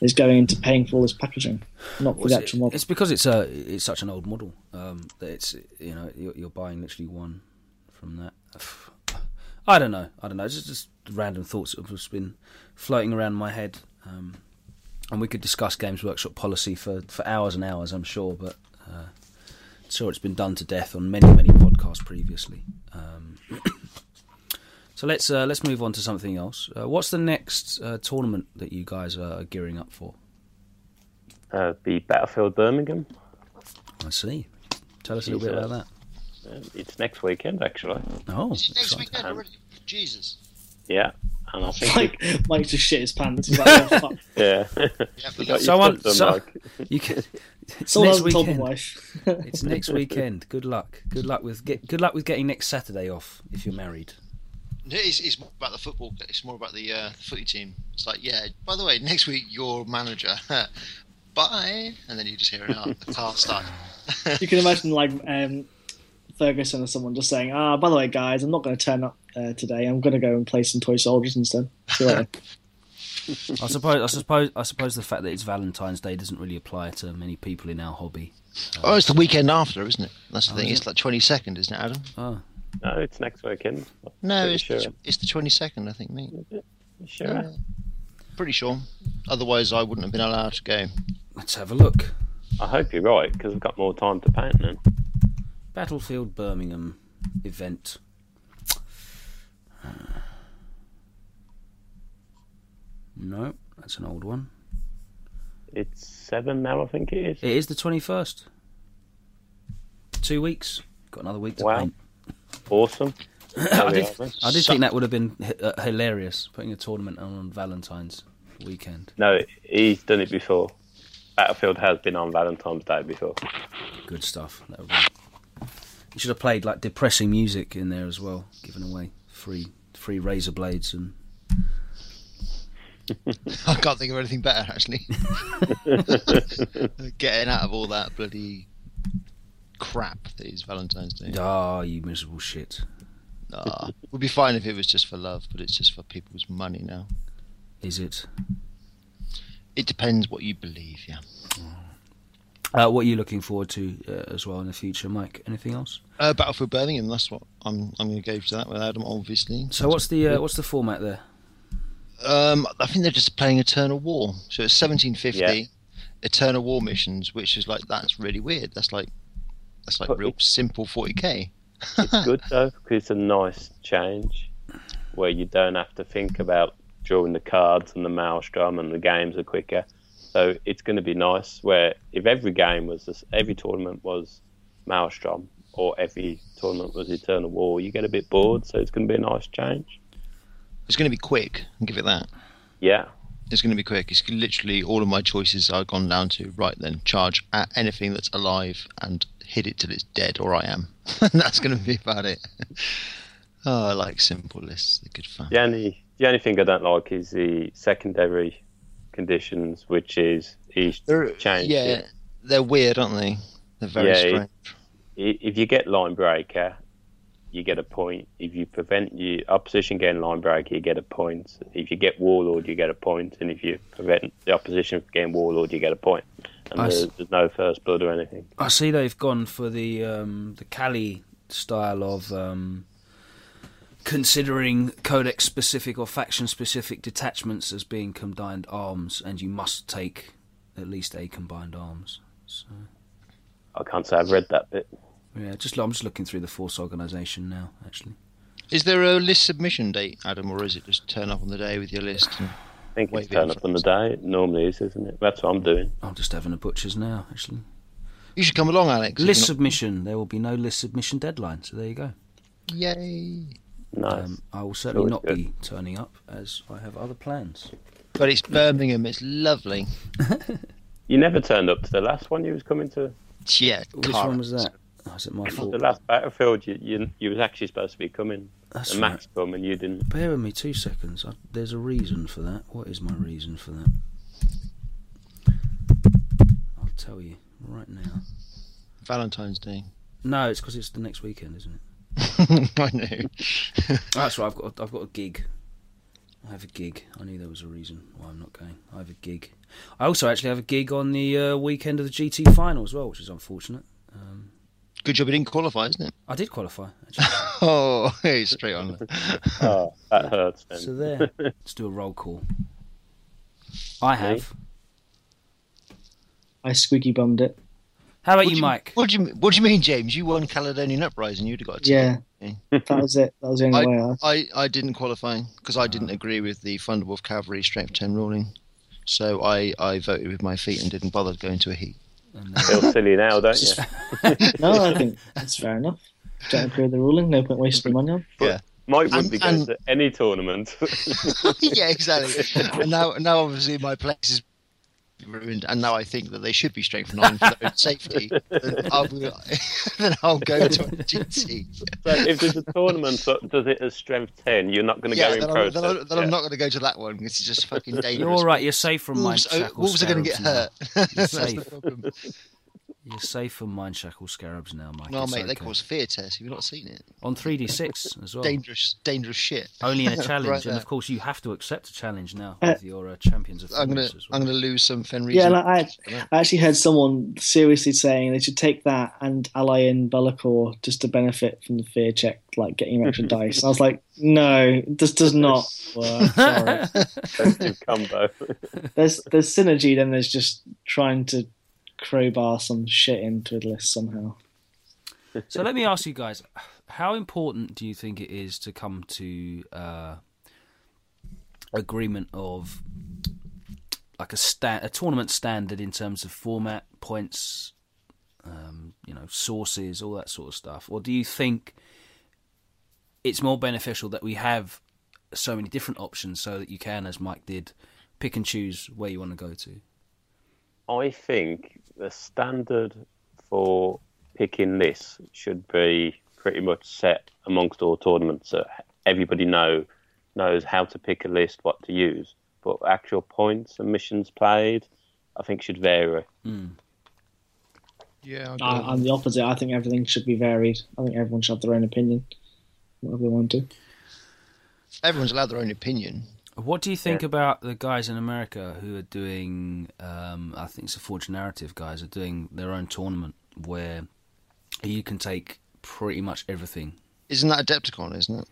is going into paying for all this packaging, not for the actual model. it's because it's a it's such an old model um, that it's you know you're, you're buying literally one from that. [sighs] I don't know. I don't know. It's just, just random thoughts that have just been floating around my head, um, and we could discuss Games Workshop policy for, for hours and hours. I'm sure, but uh, sure it's been done to death on many many podcasts previously. Um, [coughs] so let's uh, let's move on to something else. Uh, what's the next uh, tournament that you guys are gearing up for? Uh, the Battlefield Birmingham. I see. Tell us a little bit about that. Uh, it's next weekend, actually. Oh, Is it next exciting. weekend already? Jesus. Yeah. And I think, you, Mike, Mike just shit his pants. Like, oh, [laughs] yeah. [laughs] Yeah, You but got Someone- stuff so- [laughs] You can, It's next hasn't told my weekend. [laughs] It's next weekend. Good luck. Good luck with get. Good luck with getting next Saturday off if you're married. It's, it's more about the football. It's more about the uh, footy team. It's like, yeah. By the way, next week your manager. [laughs] Bye, and then you just hear it out. The car start. [laughs] you can imagine like um, Ferguson or someone just saying, "Ah, by the way, guys, I'm not going to turn up uh, today. I'm going to go and play some toy soldiers instead." See you later. I suppose. I suppose. I suppose the fact that it's Valentine's Day doesn't really apply to many people in our hobby. Oh, it's the weekend after, isn't it? That's the Oh, thing. is It's like twenty second, isn't it, Adam? Oh, No, it's next weekend. No, it's sure. it's the twenty second, I think, mate. Sure. Yeah. Pretty sure. Otherwise, I wouldn't have been allowed to go. let's have a look. I hope you're right because we've got more time to paint then. Battlefield Birmingham event. Uh, No, that's an old one. It's seven now, I think it is. It is the twenty first. Two weeks. Got another week to Wow. paint. Awesome. [coughs] I did. I did think that would have been h- uh, hilarious putting a tournament on on Valentine's weekend. No, he's done it before. Battlefield has been on Valentine's Day before. Good stuff. That would be... You should have played like depressing music in there as well, giving away free free razor blades and [laughs] I can't think of anything better, actually. [laughs] Getting out of all that bloody crap that is Valentine's Day. ah, you miserable shit. Ah, would be fine if it was just for love, but it's just for people's money now. Is it? It depends what you believe, yeah. Uh, what are you looking forward to uh, as well in the future, Mike? Anything else? Uh, Battlefield Birmingham. That's what I'm. I'm going to go to that with Adam, obviously. So what's the uh, what's the format there? Um, I think they're just playing Eternal War. So it's 1750 Yeah. Eternal War missions, which is like that's really weird. That's like that's like But real simple 40k. It's good [laughs] though because it's a nice change where you don't have to think about drawing the cards and the maelstrom and the games are quicker. So it's going to be nice. Where if every game was this, every tournament was maelstrom or every tournament was Eternal War, you get a bit bored. So it's going to be a nice change. It's going to be quick. I'll give it that. Yeah, It's going to be quick. It's literally all of my choices are gone down to right then charge at anything that's alive and hit it till it's dead or I am. [laughs] that's going to be about it. [laughs] oh, I like simple lists. They're good fun. The only the only thing I don't like is the secondary conditions, which is each They're, change. yeah, they're weird, aren't they? They're very Yeah, strange. I- If you get line breaker, you get a point. If you prevent your opposition getting line breaker, you get a point. If you get warlord, you get a point. And if you prevent the opposition from getting warlord, you get a point. And I there's, there's no first blood or anything. I see they've gone for the um, the Cali style of um, considering codex specific or faction specific detachments as being combined arms, and you must take at least a combined arms. So I can't say I've read that bit. Yeah, just I'm just looking through the force organisation now. Actually, Is there a list submission date, Adam, or is it just turn up on the day with your list? And... I think Wait it's turn up on the day. It normally is, isn't it? That's what I'm doing. I'm just having a butcher's now. Actually, You should come along, Alex. list you're submission. There will be no list submission deadline. So there you go. Yay! Nice. Um, I will certainly Always not good. be turning up as I have other plans. But it's Birmingham. It's lovely. [laughs] you never turned up to the last one you was coming to. Yeah. Which car- one was that? Oh, is it my fault? The last battlefield, you, you you was actually supposed to be coming. That's and right. Max come and you didn't. Bear with me two seconds. I, there's a reason for that. What is my reason for that? I'll tell you right now. Valentine's Day. No, it's because it's the next weekend, isn't it? [laughs] I know. [laughs] That's right. I've got. A, I've got a gig. I have a gig. I knew there was a reason why I'm not going. I have a gig. I also actually have a gig on the uh, weekend of the GT final as well, which is unfortunate. Um, Good job he didn't qualify, isn't it? I did qualify. [laughs] Oh, hey, straight on. [laughs] Oh, that hurts. Then. so there. Let's do a roll call. I have. I squeaky bummed it. How about What you, Mike? What do you What do you mean, James? You won Caledonian Uprising. You'd have got a ticket. Yeah, that was it. That was the only way. I, I, I didn't qualify because I didn't agree with the Thunderwolf Cavalry Strength 10 ruling. So I, I voted with my feet and didn't bother going to a heat. And, uh, Feel silly now, don't you? [laughs] no, I think that's fair enough. Don't agree with the ruling. No point wasting money on. Mike would And- be going and- to any tournament. [laughs] yeah, exactly. and now, now obviously my place is ruined, and now I think that they should be strength nine for their own safety, then [laughs] I'll, be, [laughs] then I'll go to a GT. So if there's a tournament that does it as strength 10, you're not going to Yeah, go in then, I'm, process. then, I'm, then yeah. I'm not going to go to that one. Because it's just fucking dangerous. You're all right. You're safe from mine Wolves, oh, shackle wolves are going to get hurt. now. [laughs] That's the safe. Problem. You're safe from mindshackle scarabs now, Mike. No, It's mate, they okay. cause fear tests. Have you not seen it? on 3d6 as well. Dangerous, dangerous shit. Only in a [laughs] challenge, Right and of course you have to accept a challenge now Uh, with your uh, champions of I'm gonna, as well. I'm gonna lose some Fenris. Yeah, like I, I actually heard someone seriously saying they should take that and ally in Be'lakor just to benefit from the fear check, like getting him extra [laughs] dice. I was like, no, this does not [laughs] work. Sorry. Offensive combo. There's there's synergy, then there's just trying to crowbar some shit into a list somehow. So let me ask you guys: How important do you think it is to come to uh, agreement of like a sta- a tournament standard in terms of format, points, um, you know, sources, all that sort of stuff, or do you think it's more beneficial that we have so many different options so that you can, as Mike did, pick and choose where you want to go to? I think the standard for picking lists should be pretty much set amongst all tournaments. So everybody know knows how to pick a list, what to use. But actual points and missions played, I think should vary. Hmm. Yeah, I, uh, I'm the opposite. I think everything should be varied. I think everyone should have their own opinion, whatever they want to. everyone's allowed their own opinion. What do you think Yeah. about the guys in America who are doing? Um, I think it's the Forge Narrative guys are doing their own tournament where you can take pretty much everything. Isn't that Adepticon? Isn't it?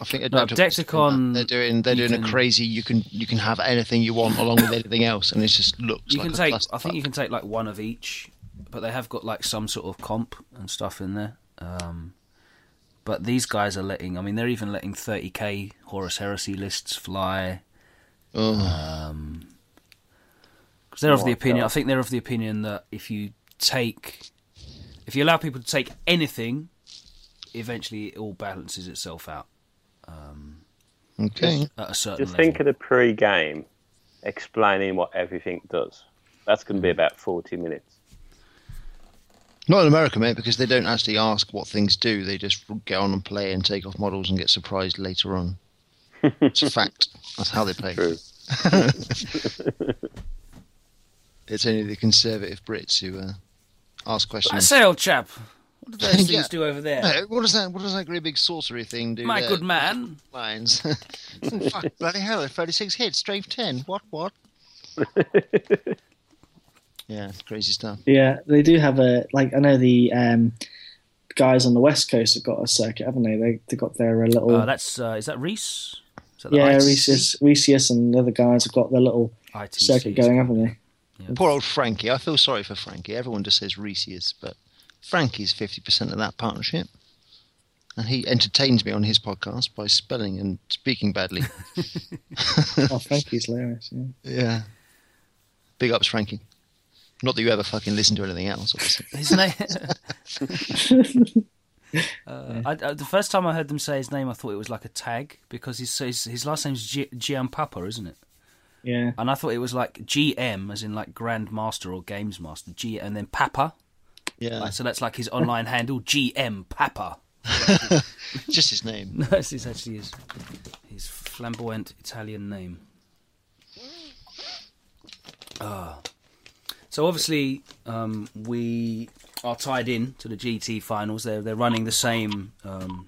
I think No, Adepticon, that. They're doing they're doing can- a crazy. You can you can have anything you want along with anything else, and it just looks You like can a take. I think you can take like one of each, but they have got like some sort of comp and stuff in there. Um, but these guys are letting. I mean, they're even letting 30k Horus Heresy lists fly. Oh, Um 'cause they're of the opinion. God. I think they're of the opinion that if you take, if you allow people to take anything, eventually it all balances itself out okay. at a certain Just level. think of the pre-game explaining what everything does. That's going to be about 40 minutes. Not in America, mate, because they don't actually ask what things do. They just get on and play and take off models and get surprised later on. it's a fact. That's how they play. True. [laughs] It's only the conservative Brits who uh, ask I questions. say, old chap, what do those [laughs] things Yeah. do over there? Hey, what does that? What does that great big sorcery thing do? My there? good man. lines. Fuck, [laughs] bloody hell! Thirty-six hits, strength ten. What? What? Yeah, crazy stuff. Yeah, they do have a like. I know the um, guys on the west coast have got a circuit, haven't they? They they got their uh, little Uh, that's uh, is that Reece? Is that yeah, ITC? Resius, Resius and the other guys have got their little ITC. circuit going, haven't they? Poor old Frankie. I feel sorry for Frankie. Everyone just says Reece's, but Frankie's fifty percent of that partnership, and he entertains me on his podcast by spelling and speaking badly. [laughs] Oh, Frankie's hilarious. Yeah. yeah. Big ups, Frankie. Not that you ever fucking listen to anything else, obviously. His name. [laughs] [laughs] uh, I, I, the first time I heard them say his name, I thought it was like a tag because his his, his last name's G- Giampapa, isn't it? Yeah. And I thought it was like GM, as in like Grand Master or Games Master, G, and then Papa. Yeah, Like, so that's like his online handle, GM Papa. [laughs] just his name. No, this is actually his his flamboyant Italian name. Ah. So obviously, um, we are tied in to the GT finals. They're they're running the same um,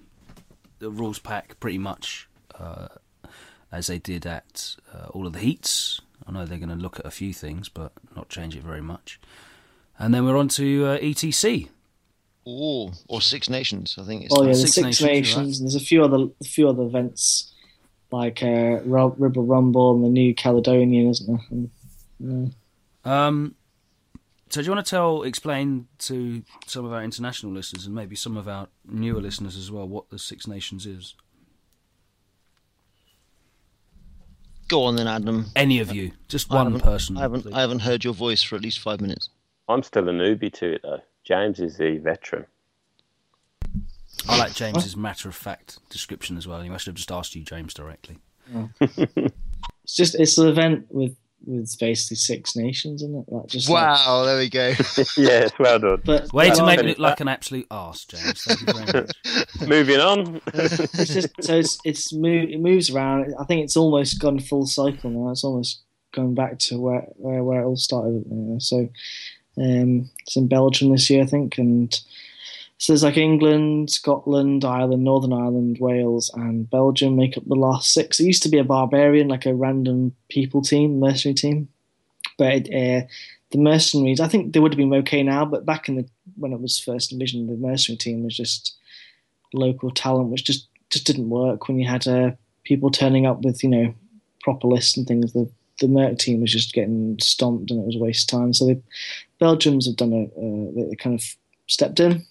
the rules pack pretty much uh, as they did at uh, all of the heats. I know they're going to look at a few things, but not change it very much. And then we're on to uh, ETC. Oh, or Six Nations. I think it's. Oh yeah, the Six Six, Nations, Nations. and There's a few other a few other events like uh, Ru- Ribble Rumble and the New Caledonian, isn't there? And, yeah. Um, so do you want to tell, explain to some of our international listeners and maybe some of our newer listeners as well what the Six Nations is? Go on then, Adam. Any of you, just I one haven't- person. I haven't. please. I haven't heard your voice for at least five minutes. I'm still a newbie to it, though. James is the veteran. I like James's matter of fact description as well. He must have just asked you, James, directly. [laughs] It's just it's an event with with basically Six Nations, isn't it? Like just Wow, there we go. [laughs] yes, well done. But Way to make like- it look like an absolute arse, James. Thank you very much. [laughs] Moving on. [laughs] it's just so it's it's move, it moves around. I think it's almost gone full cycle now. It's almost going back to where where, where it all started. So um, it's in Belgium this year, I think, and so there's like England, Scotland, Ireland, Northern Ireland, Wales, and Belgium make up the last six. It used to be a barbarian, like a random people team, mercenary team, but it, uh, the mercenaries, I think they would have been okay now, but back in the when it was first envisioned, the mercenary team was just local talent, which just just didn't work when you had uh, people turning up with you know proper lists and things. The the Merc team was just getting stomped, and it was a waste of time. So the Belgians have done a uh, they kind of stepped in,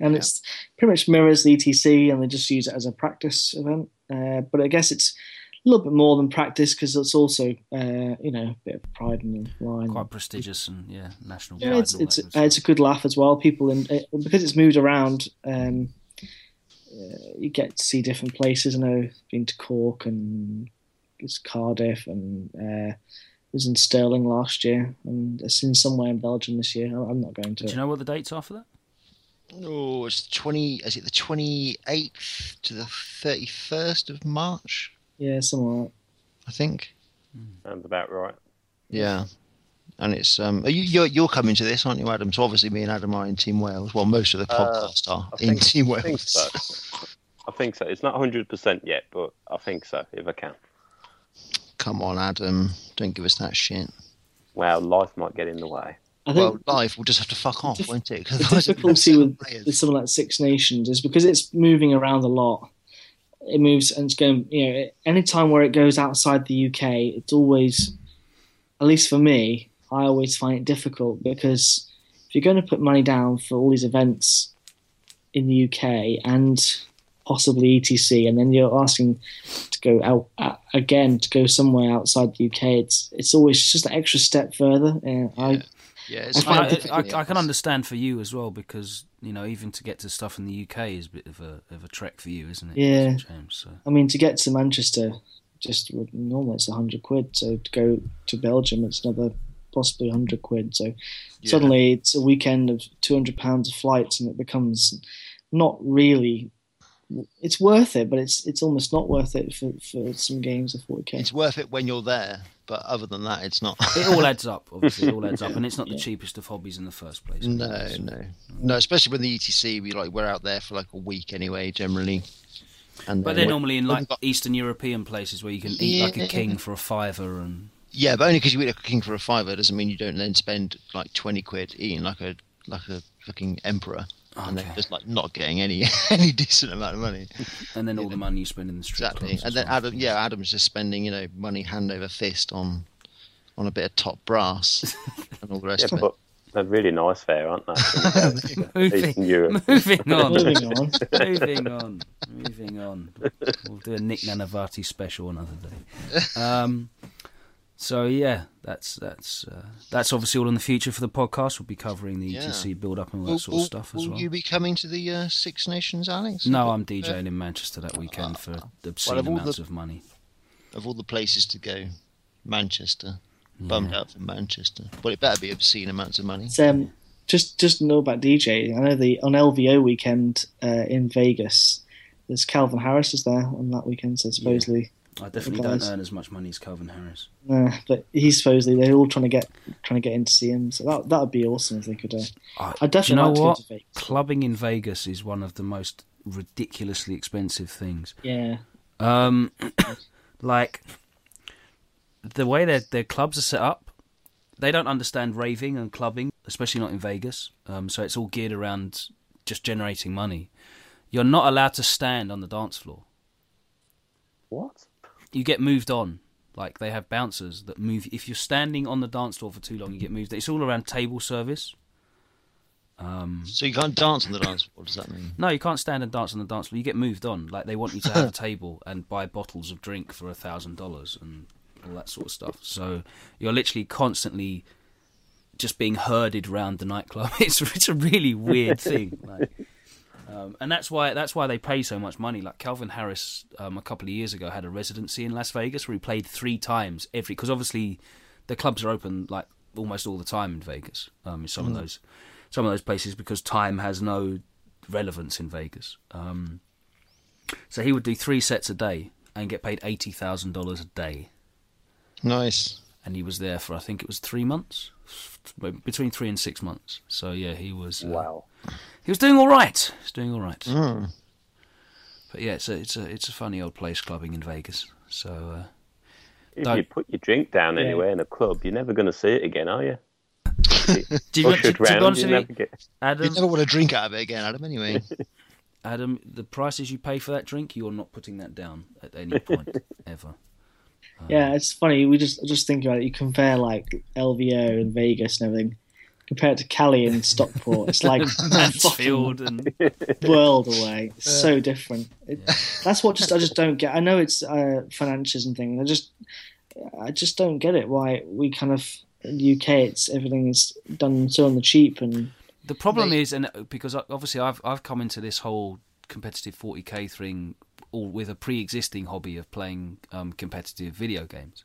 and Yeah. it's pretty much mirrors the ETC, and they just use it as a practice event. Uh, but I guess it's a little bit more than practice because it's also uh, you know a bit of pride and the line. Quite prestigious and yeah, national. Yeah, it's it's uh, it's a good laugh as well. People in uh, because it's moved around. Um, uh, you get to see different places. I know I've been to Cork and it's Cardiff and uh, was in Stirling last year and it's in somewhere in Belgium this year. I'm not going to. Do you know what the dates are for that? Oh, it's twenty. Is it the twenty eighth to the thirty first of March? Yeah, somewhere. Like I think. Sounds about right. Yeah. And it's um are you you're, you're coming to this, aren't you, Adam? So obviously me and Adam are in Team Wales. Well, most of the Uh, podcast are I in think- Team I Wales. think so. I think so. It's not 100% yet, but I think so, if I can. Come on, Adam. Don't give us that shit. Well, life might get in the way. I Well, think life will just have to fuck off, dif- won't it? [laughs] 'Cause the difficulty with, with something like Six Nations is because it's moving around a lot. It moves and it's going. You know, any time where it goes outside the UK, it's always, at least for me, I always find it difficult because if you're going to put money down for all these events in the UK and possibly ETC, and then you're asking to go out uh, again to go somewhere outside the UK, it's it's always just an extra step further. Uh, Yeah. Yeah, I find I, it I. I, I can understand for you as well because you know even to get to stuff in the UK is a bit of a of a trek for you, isn't it? Yeah. James. So I mean, to get to Manchester, just would- normally it's a hundred quid. So to go to Belgium, it's another possibly hundred quid. So Yeah. suddenly it's a weekend of two hundred pounds of flights, and it becomes not really. It's worth it, but it's it's almost not worth it for, for some games of forty k. It's worth it when you're there, but other than that, it's not. it all adds [laughs] up. Obviously, it all adds up, and it's not the cheapest of hobbies in the first place. No, no, no. Especially when the ETC, we like we're out there for like a week anyway, generally. And But then- they're normally in like Eastern European places where you can eat like a king for a fiver, and yeah, but only because you eat like a king for a fiver doesn't mean you don't then spend like twenty quid eating like a like a fucking emperor, and then just like not getting any [laughs] any decent amount of money. and then all the money you spend in the street Exactly. And then well. Adam, yeah, Adam's just spending you know money hand over fist on on a bit of top brass [laughs] and all the rest Yeah, of it. but they're really nice there, aren't they? [laughs] moving, moving on, Moving on. moving on, moving on. We'll do a Nick Nanavati special another day. Um, so yeah, that's that's uh, that's obviously all in the future for the podcast. We'll be covering the Yeah. ETC build up and all that Will, sort will- of stuff will as well. you be coming to the uh, Six Nations, Alex? No, I'm DJing in Manchester that weekend for obscene of amounts the- of money. Of all the places to go, Manchester. Bummed out for Manchester. Well, it better be obscene amounts of money. It's, um, just just know about DJ. I know the on LVO weekend uh, in Vegas. There's Calvin Harris is there on that weekend, so supposedly, I definitely don't earn as much money as Calvin Harris. uh, but he's supposedly they're all trying to get trying to get in to see him. So that that would be awesome if they could. Uh, I, do you definitely know like to go what? to Vegas. Clubbing in Vegas is one of the most ridiculously expensive things. Yeah, Um, [coughs] like the way their their clubs are set up, they don't understand raving and clubbing, especially not in Vegas. Um, so it's all geared around just generating money. You're not allowed to stand on the dance floor. What? You get moved on. Like they have bouncers that move. If you're standing on the dance floor for too long, you get moved. It's all around table service. Um, So you can't dance on the dance floor. What does that mean? no, you can't stand and dance on the dance floor. You get moved on. Like they want you to have a [laughs] table and buy bottles of drink for a thousand dollars and all that sort of stuff. So you're literally constantly just being herded around the nightclub. [laughs] It's it's a really weird thing. Like, um, and that's why that's why they pay so much money. Like Calvin Harris, um, a couple of years ago, had a residency in Las Vegas where he played three times every because obviously the clubs are open like almost all the time in Vegas. Um, in some of those some of those places because time has no relevance in Vegas. Um, so he would do three sets a day and get paid eighty thousand dollars a day, Nice. and he was there for I think it was three months, between three and six months. So yeah, he was uh, Wow. He was doing all right. He's doing all right. Mm. But yeah, it's a it's a it's a funny old place clubbing in Vegas. So uh, If Don't- you put your drink down Yeah. anywhere in a club, you're never going to see it again, are you? [laughs] do you, want- to, Ushered to be round, honest you with you, never get. You Adam, never want to drink out of it again, Adam. Anyway. [laughs] Adam, the prices you pay for that drink, you are not putting that down at any point [laughs] ever. Yeah, it's funny. We just just think about it. You compare like LVO and Vegas and everything. Compare it to Cali and Stockport. It's like a [laughs] Mansfield and world away. It's so different. It, that's what just I just don't get. I know it's uh, financials and things. I just I just don't get it. Why we kind of in the UK, it's everything is done so on the cheap and The problem They- is, and uh, because obviously I've I've come into this whole competitive 40k thing all with a pre-existing hobby of playing um, competitive video games,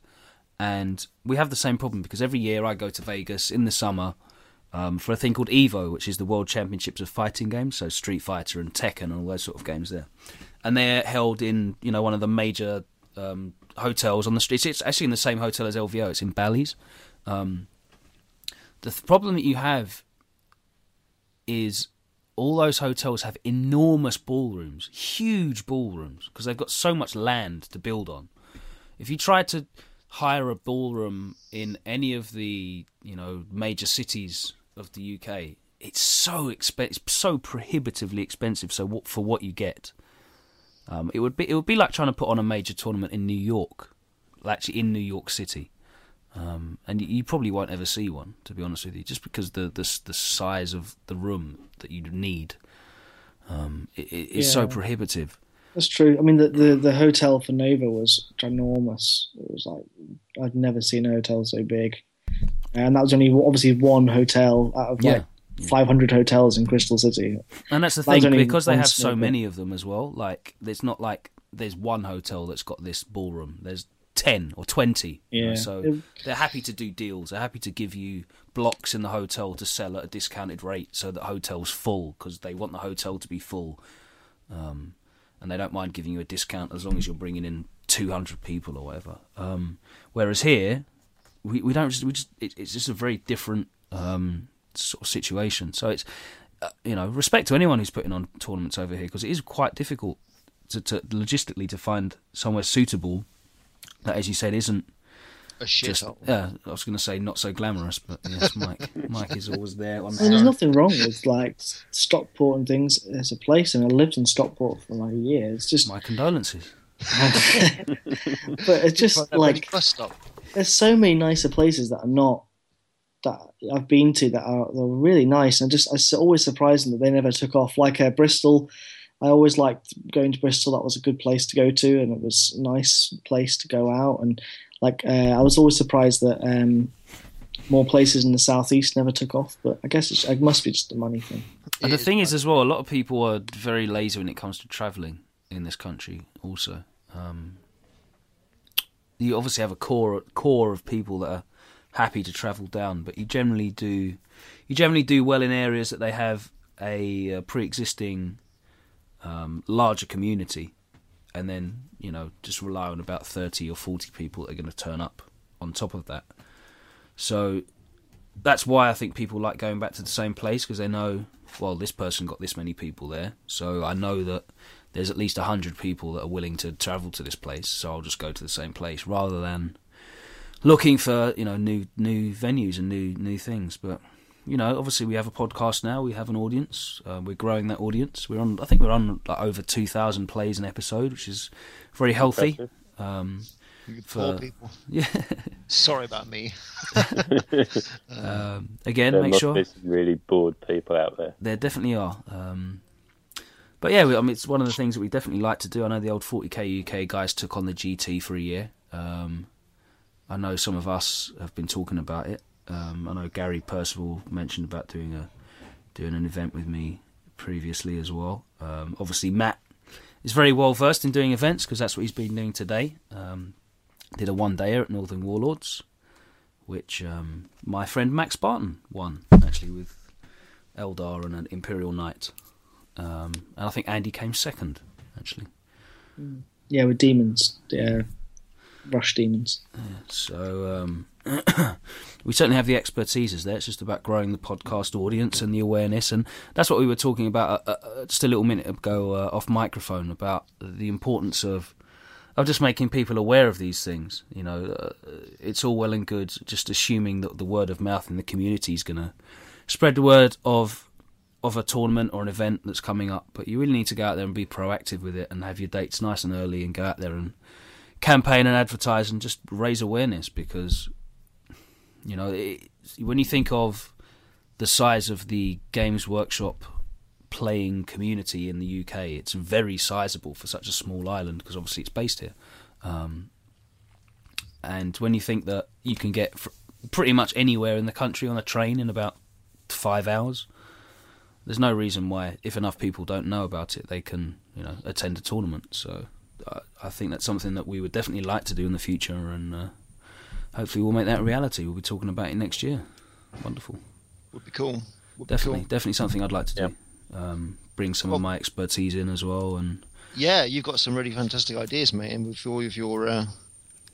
and we have the same problem because every year I go to Vegas in the summer um, for a thing called Evo, which is the World Championships of Fighting Games, so Street Fighter and Tekken and all those sort of games there, and they're held in you know one of the major um, hotels on the streets. It's actually in the same hotel as LVO. It's in Bally's. Um, the th- problem that you have is all those hotels have enormous ballrooms, huge ballrooms, because they've got so much land to build on. If you try to hire a ballroom in any of the you know major cities of the UK, it's so expen- it's so prohibitively expensive. So what, for what you get, um, it would be it would be like trying to put on a major tournament in New York, actually in New York City. Um, and you, you probably won't ever see one, to be honest with you, just because the the, the size of the room that you need um, it, it- it's so prohibitive. That's true. I mean, the, the, the hotel for Nova was ginormous. It was like I'd never seen a hotel so big, and that was only obviously one hotel out of like Yeah. 500 hotels in Crystal City. And that's the That thing because they have so many of them as well. Like, it's not like there's one hotel that's got this ballroom. There's ten or twenty. you know, Yeah. so It- they're happy to do deals. They're happy to give you blocks in the hotel to sell at a discounted rate, so that hotel's full because they want the hotel to be full. Um, and they don't mind giving you a discount as long as you're bringing in 200 people or whatever. Um, whereas here, we, we don't just, we just it, it's just a very different um, sort of situation. So it's uh, you know respect to anyone who's putting on tournaments over here because it is quite difficult to, to logistically to find somewhere suitable that, as you said, isn't A shit just hole. yeah. I was going to say not so glamorous, but yes, Mike [laughs] Mike is always there on I there's nothing wrong with like Stockport and things as a place, and I lived in Stockport for like a year. It's just, My condolences. [laughs] but it's just Like like bus stop. There's so many nicer places that are not that I've been to that are they're really nice. And just it's always surprising that they never took off. Like uh, Bristol, I always liked going to Bristol. That was a good place to go to, and it was a nice place to go out. And like uh, I was always surprised that um, more places in the southeast never took off. But I guess it's, it must be just the money thing. And It the thing is is, as well, a lot of people are very lazy when it comes to travelling in this country. Also, um, you obviously have a core core of people that are happy to travel down, but you generally do you generally do well in areas that they have a, uh pre-existing um, larger community, and then you know just rely on about thirty or forty people that are going to turn up on top of that. So that's why I think people like going back to the same place because they know, well, this person got this many people there, so I know that there's at least hundred people that are willing to travel to this place, so I'll just go to the same place rather than looking for you know new new venues and new new things. But you know, obviously we have a podcast now, we have an audience, uh, we're growing that audience. We're on, I think we're on like over two thousand plays an episode, which is very healthy. Um, for- poor people. [laughs] yeah. Sorry about me. [laughs] um, again, There make must sure be some really bored people out there. There definitely are. Um, but yeah, I mean, it's one of the things that we definitely like to do. I know the old 40k UK guys took on the GT for a year. Um, I know some of us have been talking about it. Um, I know Gary Percival mentioned about doing a doing an event with me previously as well. Um, obviously, Matt is very well versed in doing events because that's what he's been doing today. Um, did a one dayer at Northern Warlords which um, my friend Max Barton won actually with Eldar and an Imperial Knight, um, and I think Andy came second actually. Yeah, with demons. Yeah, rush demons. So um, [clears throat] we certainly have the expertise there. It's just about growing the podcast audience and the awareness, and that's what we were talking about uh, uh, just a little minute ago uh, off microphone about the importance of of just making people aware of these things. You know, uh, it's all well and good just assuming that the word of mouth in the community is going to spread the word of of a tournament or an event that's coming up, but you really need to go out there and be proactive with it and have your dates nice and early and go out there and campaign and advertise and just raise awareness because you know it, when you think of the size of the Games Workshop playing community in the UK, it's very sizable for such a small island because obviously it's based here. Um, and when you think that you can get fr- pretty much anywhere in the country on a train in about five hours, there's no reason why, if enough people don't know about it, they can you know attend a tournament. So I, I think that's something that we would definitely like to do in the future, and uh, hopefully we'll make that a reality. We'll be talking about it next year. Wonderful. Would be cool. Would be Definitely, cool. definitely something I'd like to do. Yep. Um, bring some Well- of my expertise in as well, and Yeah, you've got some really fantastic ideas, mate, and with all of your uh,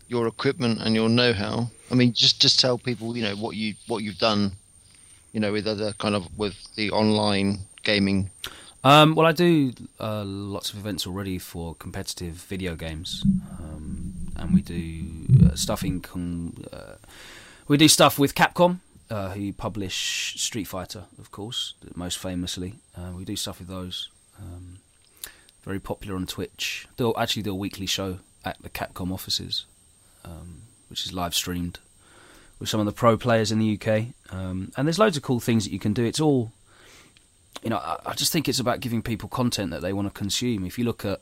your equipment and your know-how. I mean, just just tell people, you know, what you what you've done, you know, with other kind of with the online gaming. Um, well, I do uh, lots of events already for competitive video games, um, and we do uh, stuff in. Con- uh, we do stuff with Capcom, uh, who publish Street Fighter, of course, most famously. Uh, we do stuff with those. Um, very popular on Twitch. They'll actually do a weekly show at the Capcom offices, um, which is live streamed with some of the pro players in the UK. Um, and there's loads of cool things that you can do. It's all you know, I, I just think it's about giving people content that they want to consume. If you look at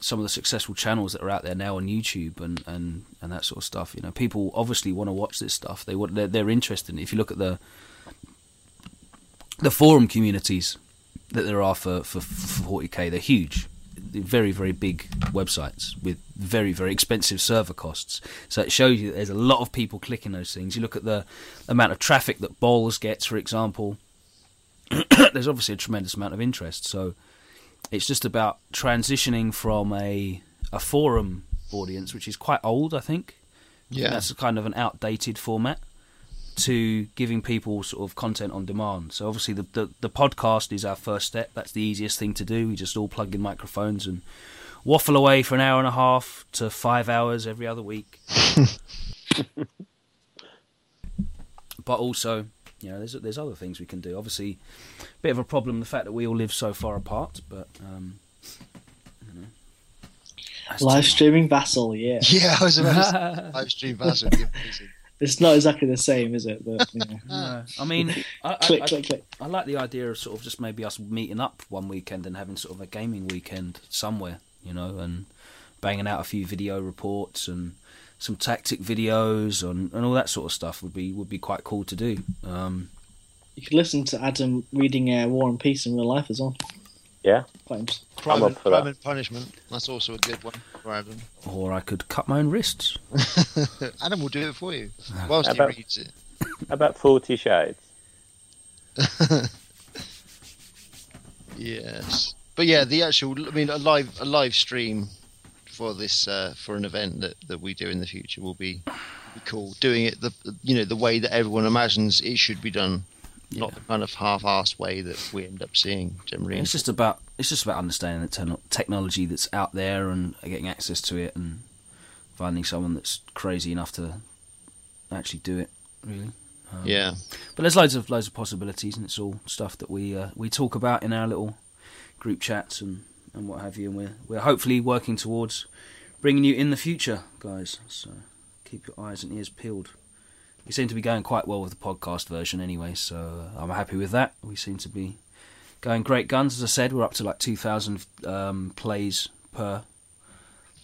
some of the successful channels that are out there now on YouTube and, and, and that sort of stuff, you know, people obviously want to watch this stuff. They want they're, they're interested. If you look at the the forum communities that there are for for, for 40k, they're huge. Very very big websites with very very expensive server costs. So it shows you that there's a lot of people clicking those things. You look at the amount of traffic that BoLS gets, for example [coughs] there's obviously a tremendous amount of interest. So it's just about transitioning from a a forum audience, which is quite old, I think. Yeah, That's a kind of an outdated format to giving people sort of content on demand. So obviously the, the the podcast is our first step. That's the easiest thing to do. We just all plug in microphones and waffle away for an hour and a half to five hours every other week. [laughs] but also, you know, there's there's other things we can do. Obviously, a bit of a problem the fact that we all live so far apart. But um, you know, Live streaming Vassal, yeah. [laughs] yeah. I was about to say, [laughs] live stream Bass would be amazing. It's not exactly the same, is it? But you know. [laughs] No, I mean, I, I, click, I, click, click. I like the idea of sort of just maybe us meeting up one weekend and having sort of a gaming weekend somewhere, you know, and banging out a few video reports and some tactic videos and, and all that sort of stuff would be would be quite cool to do. Um, You could listen to Adam reading uh, War and Peace in real life as well. Yeah. Quite interesting. Crime, I'm up and, for crime that. and punishment. That's also a good one for Adam. or I could cut my own wrists. [laughs] Adam will do it for you whilst How he about- reads it. [laughs] About Forty Shades? [laughs] Yes, but yeah, the actual. I mean, a live a live stream for this uh, for an event that, that we do in the future will be, be cool. Doing it the you know the way that everyone imagines it should be done, not the kind of half-assed way that we end up seeing generally. It's just about it's just about understanding the te- technology that's out there and getting access to it and finding someone that's crazy enough to actually do it. Really. Um, yeah, But there's loads of loads of possibilities, and it's all stuff that we uh, we talk about in our little group chats and, and what have you. And we're we're hopefully working towards bringing you in the future, guys. So keep your eyes and ears peeled. We seem to be going quite well with the podcast version, anyway. So uh, I'm happy with that. We seem to be going great guns. As I said, we're up to like 2,000 um, plays per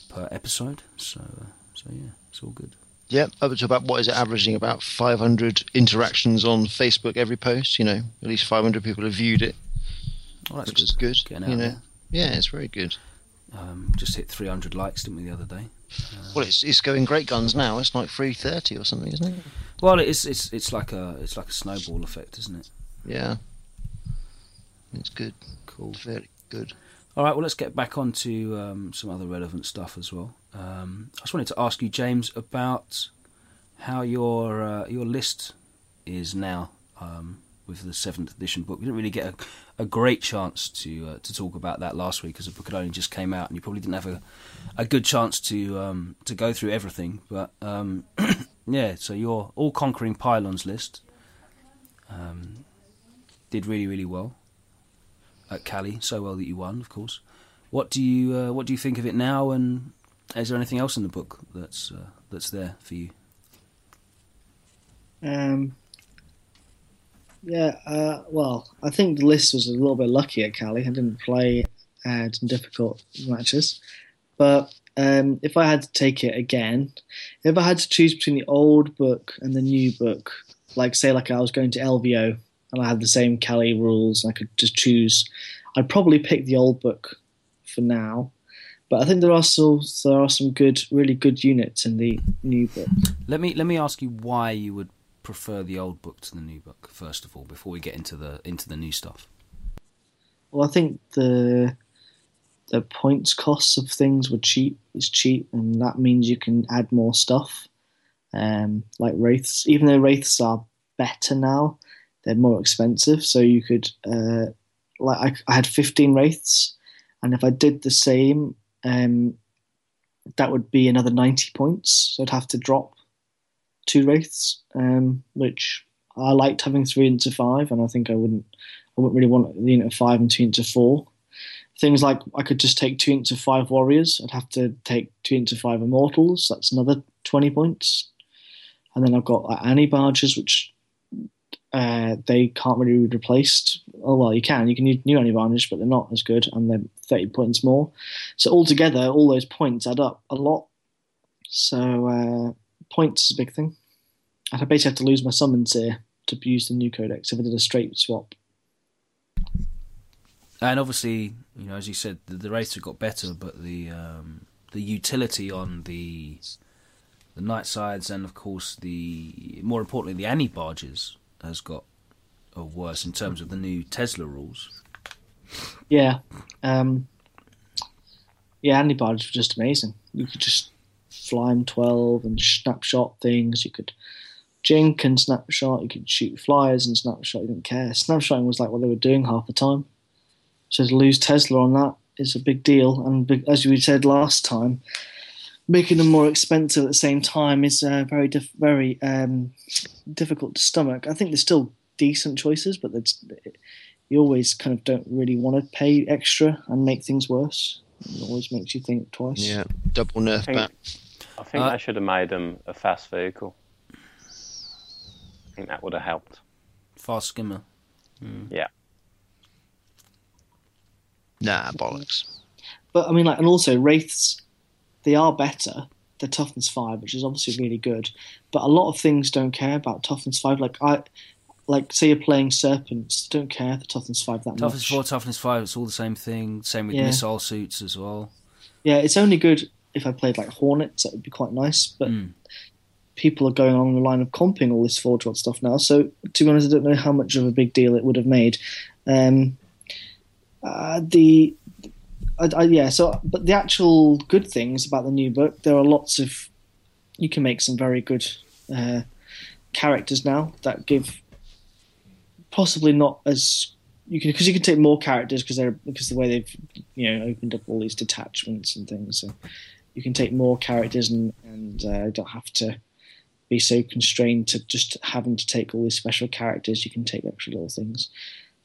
per episode. So uh, so yeah, it's all good. yeah. Up to about what is it averaging about 500 interactions on Facebook every post. You know, at least 500 people have viewed it, Well, that's which is good. good. Getting out you know, yeah, it's very good. Um, just hit 300 likes, didn't we, the other day? Well, it's it's going great guns now. It's like three thirty or something, isn't it? Well, it's it's it's like a it's like a snowball effect, isn't it? Yeah. It's good. Cool. Very good. All right, well, let's get back on to um, some other relevant stuff as well. Um, I just wanted to ask you, James, about how your uh, your list is now um, with the seventh edition book. We didn't really get a, a great chance to uh, to talk about that last week because the book had only just came out, and you probably didn't have a, a good chance to um, to go through everything. But um, [clears throat] yeah, so your all conquering pylons list um, did really really well at Cali, so well that you won, of course. What do you uh, what do you think of it now, and is there anything else in the book that's uh, that's there for you? Um, yeah, uh, well, I think the list was a little bit lucky at Cali. I didn't play uh, difficult matches, but um, if I had to take it again, if I had to choose between the old book and the new book, like say like I was going to LVO and I had the same Cali rules, I could just choose. I'd probably pick the old book for now, but I think there are still there are some good, really good units in the new book. Let me let me ask you why you would prefer the old book to the new book first of all, before we get into the into the new stuff. Well, I think the the points costs of things were cheap is cheap, and that means you can add more stuff. Um, like wraiths, even though wraiths are better now, they're more expensive. So you could uh, like I, I had 15 wraiths, and if I did the same, um, that would be another 90 points. So I'd have to drop two wraiths, um, which I liked having three into five, and I think I wouldn't I wouldn't really want the unit of five and two into four. Things like I could just take two into five warriors. I'd have to take two into five immortals. That's another 20 points. And then I've got like, Annie barges, which uh, they can't really be replaced. Oh well, you can. You can use new advantage, but they're not as good, and they're thirty points more. So altogether, all those points add up a lot. So uh, points is a big thing. I basically have to lose my summons here to use the new codex if I did a straight swap. And obviously, you know, as you said, the, the have got better, but the um, the utility on the the Night Scythes and of course the more importantly the Annie barges has got or worse in terms of the new Tesla rules. Yeah, um, yeah, Annie barges were just amazing. You could just fly them twelve and snapshot things. You could jink and snapshot. You could shoot flyers and snapshot. You didn't care. Snapshotting was like what they were doing half the time. So to lose Tesla on that is a big deal. And as we said last time, making them more expensive at the same time is uh, very diff- very um, difficult to stomach. I think there's still decent choices, but that's, you always kind of don't really want to pay extra and make things worse. It always makes you think twice. Yeah, double nerf I think, back. I think Uh, they should have made them a fast vehicle. I think that would have helped. Fast skimmer. Yeah. Nah, bollocks. But I mean, like, and also wraiths, they are better. They're toughness five, which is obviously really good. But a lot of things don't care about toughness five. Like I, like say you're playing serpents, don't care the toughness five that Toughness much. four, toughness five. It's all the same thing. Same with Yeah. missile suits as well. Yeah, it's only good if I played like hornets. That would be quite nice. But Mm. people are going along the line of comping all this Forge World stuff now. So to be honest, I don't know how much of a big deal it would have made. Um, uh, the I, I, yeah, so but the actual good things about the new book, there are lots of you can make some very good uh, characters now that give possibly not as you can because you can take more characters because they're because the way they've you know opened up all these detachments and things so you can take more characters and and uh, don't have to be so constrained to just having to take all these special characters. You can take extra little things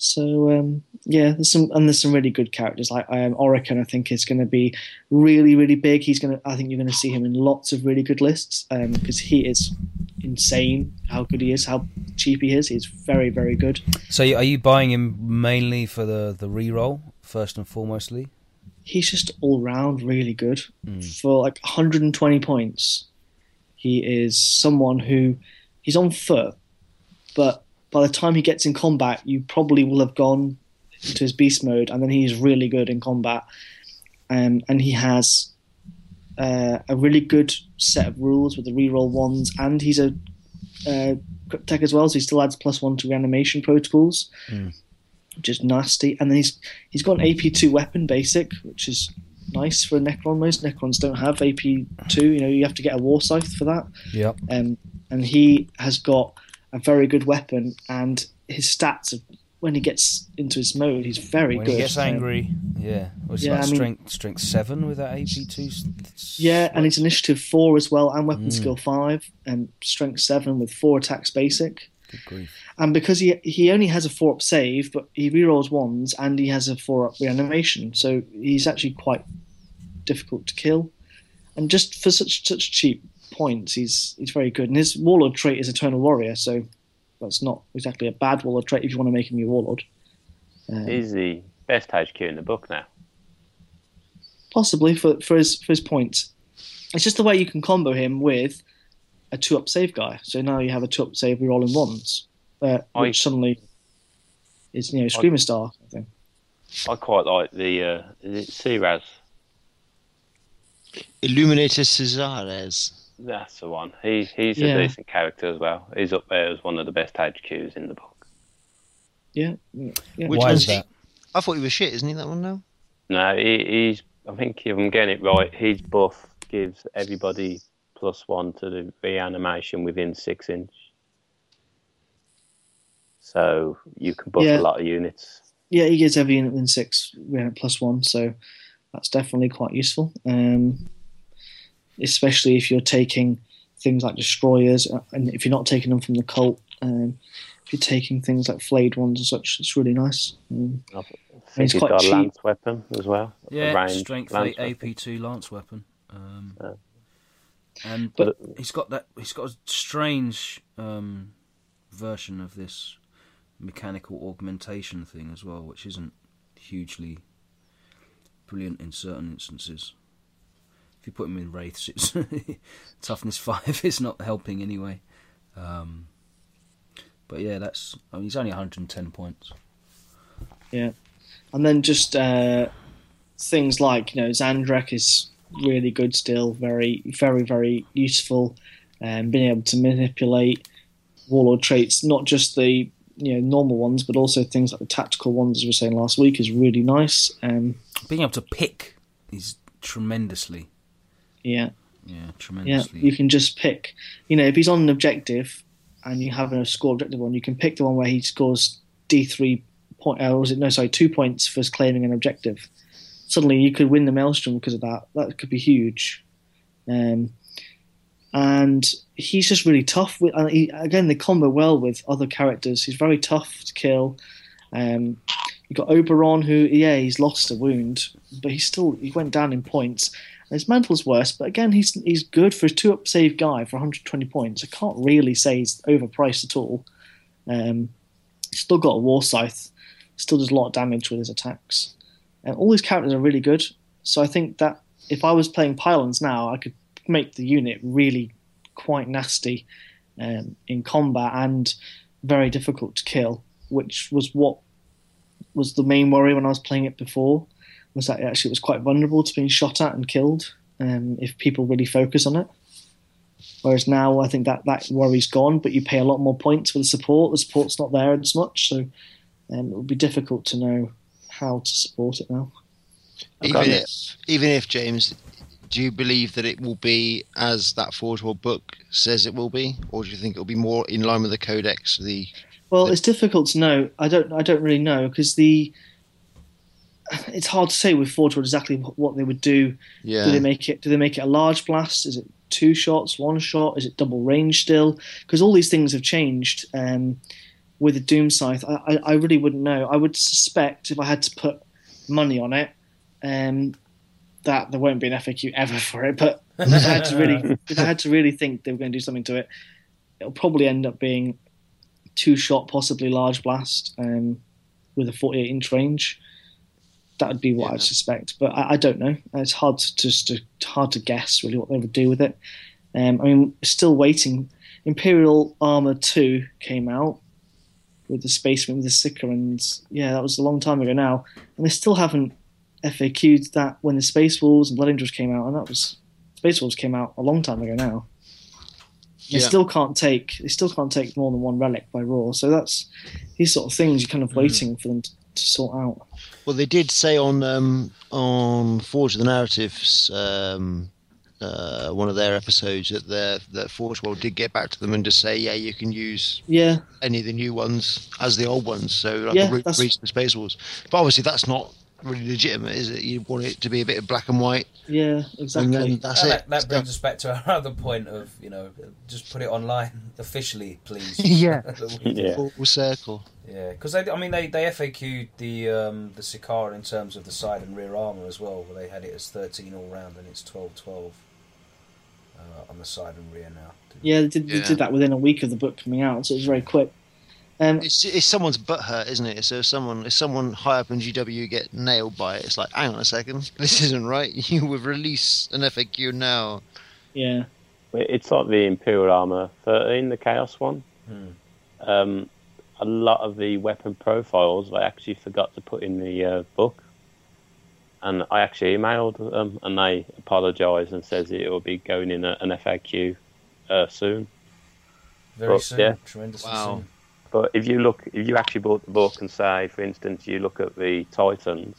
so um, yeah there's some and there's some really good characters like um, Orikan I think is going to be really really big he's going to I think you're going to see him in lots of really good lists because he is insane how good he is how cheap he is he's very very good So are you buying him mainly for the the re-roll first and foremostly? he's just all round really good. Mm. For like 120 points, he is someone who he's on foot, but by the time he gets in combat, you probably will have gone into his beast mode, and then he's really good in combat. Um, and he has uh, a really good set of rules with the reroll ones, and he's a uh, tech as well, so he still adds plus one to reanimation protocols, Mm. which is nasty. And then he's he's got an AP two weapon basic, which is nice for a Necron. Most Necrons don't have AP two. You know, you have to get a war scythe for that. Yep. Um, and he has got a very good weapon, and his stats of when he gets into his mode, he's very when good. he gets angry, yeah. It's Yeah, like I mean- strength strength seven with that AP two. Yeah, and it's initiative four as well, and weapon Mm. skill five, and strength seven with four attacks basic. Good grief. And because he he only has a four up save, but he rerolls ones, and he has a four up reanimation, so he's actually quite difficult to kill. And just for such such cheap points, he's he's very good. And his warlord trait is Eternal Warrior, so that's not exactly a bad warlord trait if you want to make him your warlord. Um, He's the best HQ in the book now. possibly for for his for his points. It's just the way you can combo him with a two up save guy. So now you have a two up save rerolling ones, uh, I- which suddenly is you know screamer star. I think. I quite like the uh, is it Szeras. Illuminor Szeras. That's the one. He he's Yeah. a decent character as well. He's up there as one of the best HQs in the book. Yeah, yeah. yeah. Which Why one's is that? I thought he was shit, isn't he? That one now. No, he, he's. I think if I'm getting it right, his buff gives everybody plus one to the reanimation within six inch. So you can buff Yeah. a lot of units. Yeah, he gets every unit within six yeah, plus one, so that's definitely quite useful. Um, especially if you're taking things like destroyers, uh, and if you're not taking them from the cult. Um, if you're taking things like flayed ones and such, it's really nice. Um, I think He's he's quite got cheap. a lance weapon as well. Yeah, strength lance eight. AP two lance weapon. Um, Yeah. And But- but he's got that. He's got a strange um, version of this mechanical augmentation thing as well, which isn't hugely brilliant in certain instances. If you put him in wraiths, it's [laughs] toughness five is not helping anyway. Um, but yeah, that's. I mean, he's only 110 points. Yeah, and then just uh, things like you know Zahndrekh is really good still, very very very useful, and being able to manipulate warlord traits, not just the you know normal ones, but also things like the tactical ones, as we were saying last week, is really nice. Um, Being able to pick is tremendously, yeah, yeah, tremendously. yeah, you can just pick. You know, if he's on an objective and you have a score objective one, you can pick the one where he scores D three point. Uh, or was it no? Sorry, two points for claiming an objective. Suddenly, you could win the maelstrom because of that. That could be huge. Um, and he's just really tough. With, and he, again, they combo well with other characters. He's very tough to kill. Um, you got Obyron, who yeah, he's lost a wound, but he still he went down in points. His mantle's worse, but again, he's he's good for a two up save guy for 120 points. I can't really say he's overpriced at all. Um, still got a war scythe, still does a lot of damage with his attacks, and all these characters are really good. So I think that if I was playing pylons now, I could make the unit really quite nasty um, in combat and very difficult to kill, which was what was the main worry when I was playing it before. Was that it actually was quite vulnerable to being shot at and killed um, if people really focus on it. Whereas now I think that that worry's gone, but you pay a lot more points for the support. The support's not there as much, so um, it would be difficult to know how to support it now. Even if, even if James, do you believe that it will be as that Forge World book says it will be, or do you think it will be more in line with the Codex? The Well, The- it's difficult to know. I don't. I don't really know because the. [sighs] It's hard to say with Forge World exactly what they would do. yeah, Do they make it? Do they make it a large blast? Is it two shots, one shot? Is it double range still? Because all these things have changed um, with the Doom Scythe. I, I, I really wouldn't know. I would suspect if I had to put money on it, um, that there won't be an FAQ ever [laughs] for it. But if I had to really, if I had to really think they were going to do something to it, it'll probably end up being two shot, possibly large blast um, with a 48 inch range. That would be what Yeah. I'd suspect, but I, I don't know. It's hard to just to, hard to guess really what they would do with it. Um, I mean, still waiting. Imperial Armor Two came out with the spaceman with the sticker, and yeah, that was a long time ago now, and they still haven't FAQ'd that when the Space Wolves and Blood Angels came out, and that was Space Wolves came out a long time ago now. They Yeah. still can't take they still can't take more than one relic by Raw. So that's these sort of things you're kind of waiting for them to, to sort out. Well, they did say on um, on Forge of the Narratives, um, uh, one of their episodes, that their that Forge World did get back to them and just say, yeah, you can use Yeah, any of the new ones as the old ones. So like Yeah, re- that's- recent Space Wolves. But obviously, that's not really legitimate, is it? You want it to be a bit of black and white, yeah, and exactly. then that's And it. that, that brings us back to our [laughs] other point of you know just put it online [laughs] officially, please. [laughs] Yeah. Yeah. Full circle. Yeah, because they, I mean, they they FAQ'd the um, the Sicaran in terms of the side and rear armor as well, where they had it as thirteen all round and it's 12-12 uh, on the side and rear now. Yeah, they did, they did that within a week of the book coming out, so it was very quick. Um, It's, it's someone's butt hurt, isn't it? So if someone if someone high up in GW get nailed by it, it's like, hang on a second, [laughs] this isn't right. [laughs] You would release an FAQ now. yeah, It's like the Imperial Armor 13, the Chaos one. Hmm. Um, a lot of the weapon profiles I actually forgot to put in the uh, book. And I actually emailed them and they apologised and says it will be going in a, an FAQ uh, soon. Very Well, soon, yeah. tremendously Wow. soon. But if you look, if you actually bought the book and say, for instance, you look at the Titans,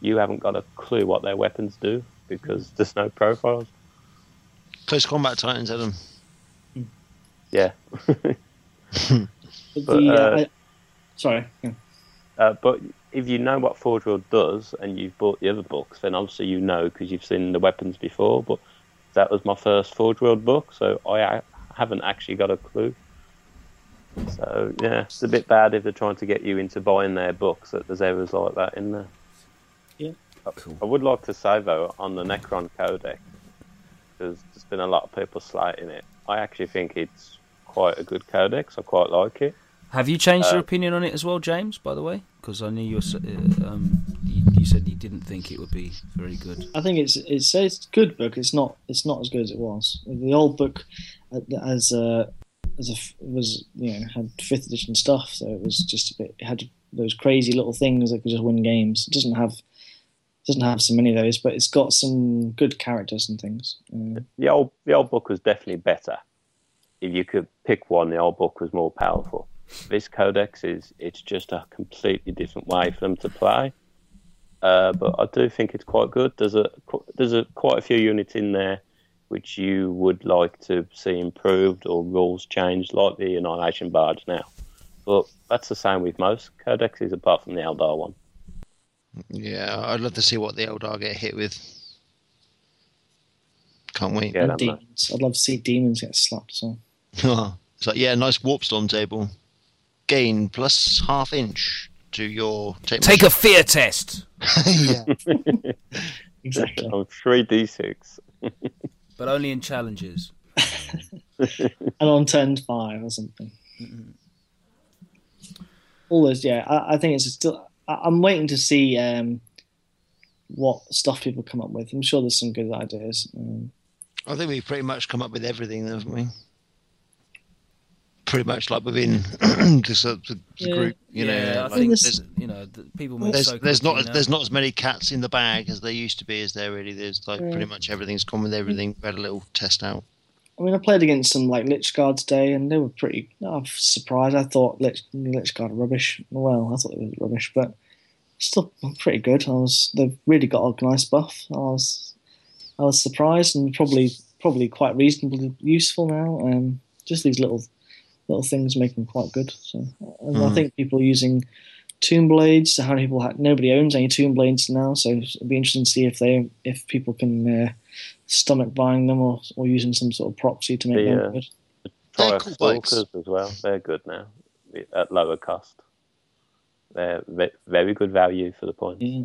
you haven't got a clue what their weapons do because there's no profiles. Close combat titans, Adam. Yeah. but [laughs] [laughs] But, the uh, uh, I, sorry, yeah. Uh, but if you know what Forge World does and you've bought the other books, then obviously you know because you've seen the weapons before. But that was my first Forge World book, so I ha- haven't actually got a clue. So yeah, it's a bit bad if they're trying to get you into buying their books that there's errors like that in there. Yeah. Cool. I would like to say though on the Necron Codex, because there's been a lot of people slating it. I actually think it's quite a good codex. I quite like it. Have you changed Uh, your opinion on it as well, James? By the way, because I knew you, were, uh, um, you you said you didn't think it would be very good. I think it's it's it's a good book. It's not it's not as good as it was. The old book, uh, as a as a was you know had fifth edition stuff, so it was just a bit. It had those crazy little things that could just win games. It doesn't have doesn't have so many of those, but it's got some good characters and things. Uh, The old the old book was definitely better. If you could pick one, the old book was more powerful. This codex is it's just a completely different way for them to play. Uh, but I do think it's quite good. There's a there's a quite a few units in there which you would like to see improved or rules changed, like the Annihilation Barge now. But that's the same with most codexes, apart from the Eldar one. Yeah, I'd love to see what the Eldar get hit with. Can't wait. Yeah, demons. I'd love to see demons get slapped. So [laughs] it's like, yeah, nice warp storm table. Gain plus half inch to your take. Take a fear test, [laughs] yeah. [laughs] exactly. On three d six. But only in challenges. and on turn five or something. All those, yeah. I, I think it's still. I, I'm waiting to see um, what stuff people come up with. I'm sure there's some good ideas. Um, I think we've pretty much come up with everything, haven't we? Pretty much like within [clears throat] the, sort the, the Yeah. group, you yeah, know. I like think there's, you know the people there's, so there's not now. there's not as many cats in the bag as there used to be. Is there really? There's like Yeah. pretty much everything's gone with everything. We had a little test out. I mean, I played against some like Lychguard today, and they were pretty. I was surprised. I thought Lich, Lychguard are rubbish. Well, I thought it was rubbish, but still pretty good. I was. They've really got a nice buff. I was. I was surprised and probably probably quite reasonably useful now. Um, just these little little things make them quite good. So, and I Mm. think people are using tomb blades. How many people? Ha- nobody owns any tomb blades now, so it'd be interesting to see if they if people can uh, stomach buying them or or using some sort of proxy to make The, them uh, good. They're cool bikes. Stalkers as well. They're good now at lower cost. They're ve- very good value for the points. Yeah.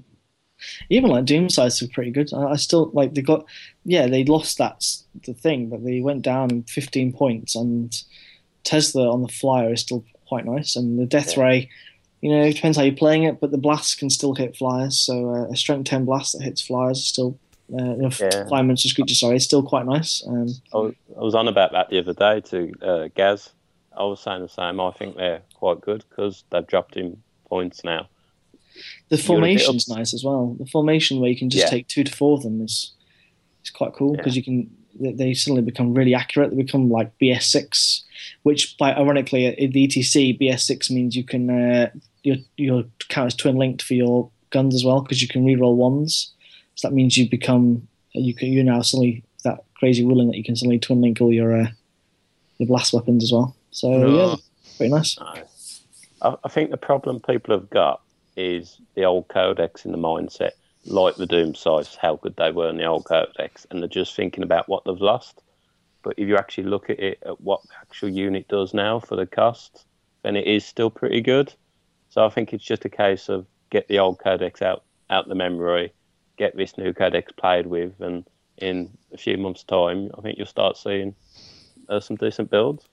Even like Doom Scythes are pretty good. I, I still like they got, yeah, they lost that the thing, but they went down 15 points, and Tesla on the flyer is still quite nice, and the Death Yeah. Ray, you know, it depends how you're playing it, but the blast can still hit flyers. So uh, a strength 10 blast that hits flyers is still, uh, Yeah. flying monster creature, sorry, is still quite nice. Um, I was, I was on about that the other day to uh, Gaz. I was saying the same. I think they're quite good because they've dropped in points now. the formation's nice as well. The formation where you can just Yeah. take two to four of them is It's quite cool because you can. They, they suddenly become really accurate. They become like BS6, which, by ironically, in the ETC, BS6 means you can uh, your your count is twin linked for your guns as well because you can reroll ones. So that means you become you can you now suddenly that crazy ruling that you can suddenly twin link all your uh, your blast weapons as well. So Oh. yeah, pretty nice. Nice. I, I think the problem people have got is the old codex in the mindset, like the Doom Scythes, how good they were in the old codex, and they're just thinking about what they've lost. But if you actually look at it, at what the actual unit does now for the cost, then it is still pretty good. So I think it's just a case of get the old codex out out the memory, get this new codex played with, and in a few months' time, I think you'll start seeing uh, some decent builds.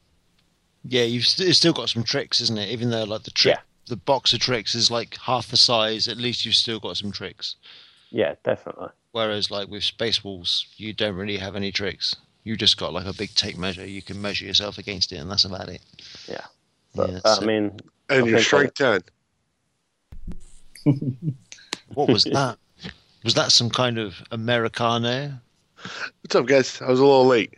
Yeah, you've st- still got some tricks, isn't it? Even though like the trick, Yeah. the box of tricks is like half the size. At least you've still got some tricks. Yeah, definitely. Whereas like with Space Wolves, you don't really have any tricks. You just got like a big tape measure. You can measure yourself against it, and that's about it. Yeah. But Yeah, so- I mean, And I your think strength ten. [laughs] What was that? was that some kind of Americano? What's up, guys? I was a little late.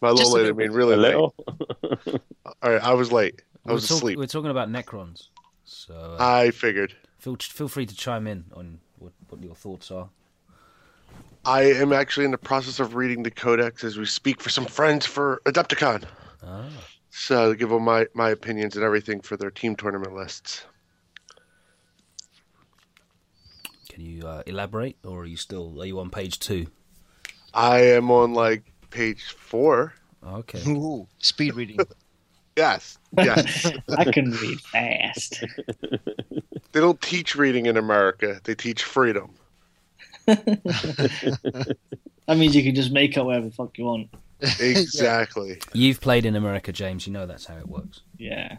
By a little late, I mean really late. little. [laughs] All right, I was late. I We're, was talk- asleep. we're talking about Necrons, so uh, I figured. feel feel free to chime in on what, what your thoughts are. I am actually in the process of reading the codex as we speak for some friends for Adepticon. Ah. So to give them my, my opinions and everything for their team tournament lists. Can you uh, elaborate, or are you still are you on page two? I am on like page four. Okay. Ooh, speed reading. [laughs] Yes, yes. [laughs] I can read fast. they don't teach reading in America. They teach freedom. That means you can just make up whatever the fuck you want. Exactly. You've played in America, James. You know that's how it works. Yeah.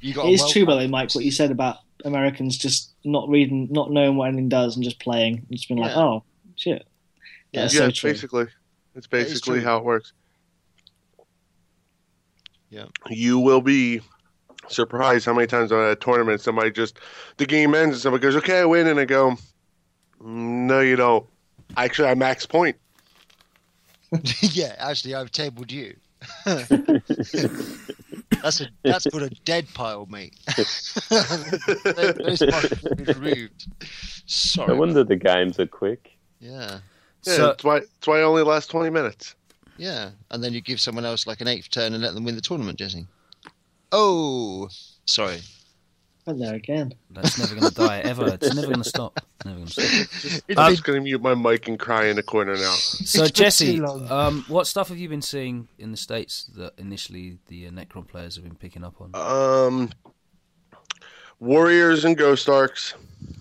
You got It a is well- true, by the way, Mike, what you said about Americans just not reading, not knowing what anything does and just playing. And just being like, Yeah. oh, shit. Yeah, yeah, so true. basically. It's basically true. how it works. Yeah. You will be surprised how many times on a tournament somebody just the game ends and somebody goes, "Okay, I win," and I go, "No, you don't." Actually, I max point. [laughs] yeah, actually, I've tabled you. [laughs] that's a that's called a dead pile, mate. [laughs] Those piles have been removed. no Sorry. wonder the games are quick. Yeah, Yeah, So that's why. That's why I only last twenty minutes. yeah, and then you give someone else like an eighth turn and let them win the tournament, Jesse. Oh, sorry. Went there again. that's never going to die ever. It's never going to stop. Never going to stop. It's I'm just gonna mute my mic and cry in the corner now. [laughs] So Jesse, um, what stuff have you been seeing in the states that initially the uh, Necron players have been picking up on? Um, Warriors and Ghost Arks.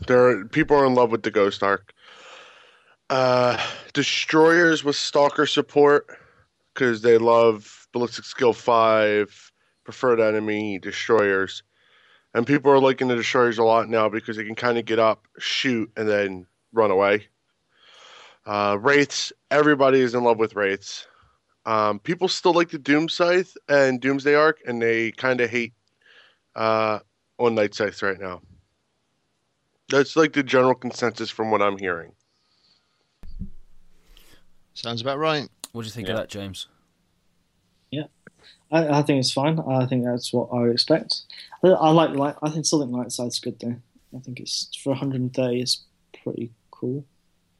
There, people are in love with the Ghost Ark. Uh, Destroyers with Stalker support because they love Ballistic Skill Five, Preferred Enemy, Destroyers, and people are liking the Destroyers a lot now because they can kind of get up, shoot, and then run away. Uh, Wraiths. Everybody is in love with Wraiths. Um, people still like the Doom Scythe and Doomsday Ark, and they kind of hate uh, on Night Scythes right now. That's like the general consensus from what I'm hearing. Sounds about right. What do you think Yeah. of that, James? I, I think it's fine. I think that's what I would expect. I, I like, light. I think still think Night Scythe's good though. I think it's for 130 It's pretty cool.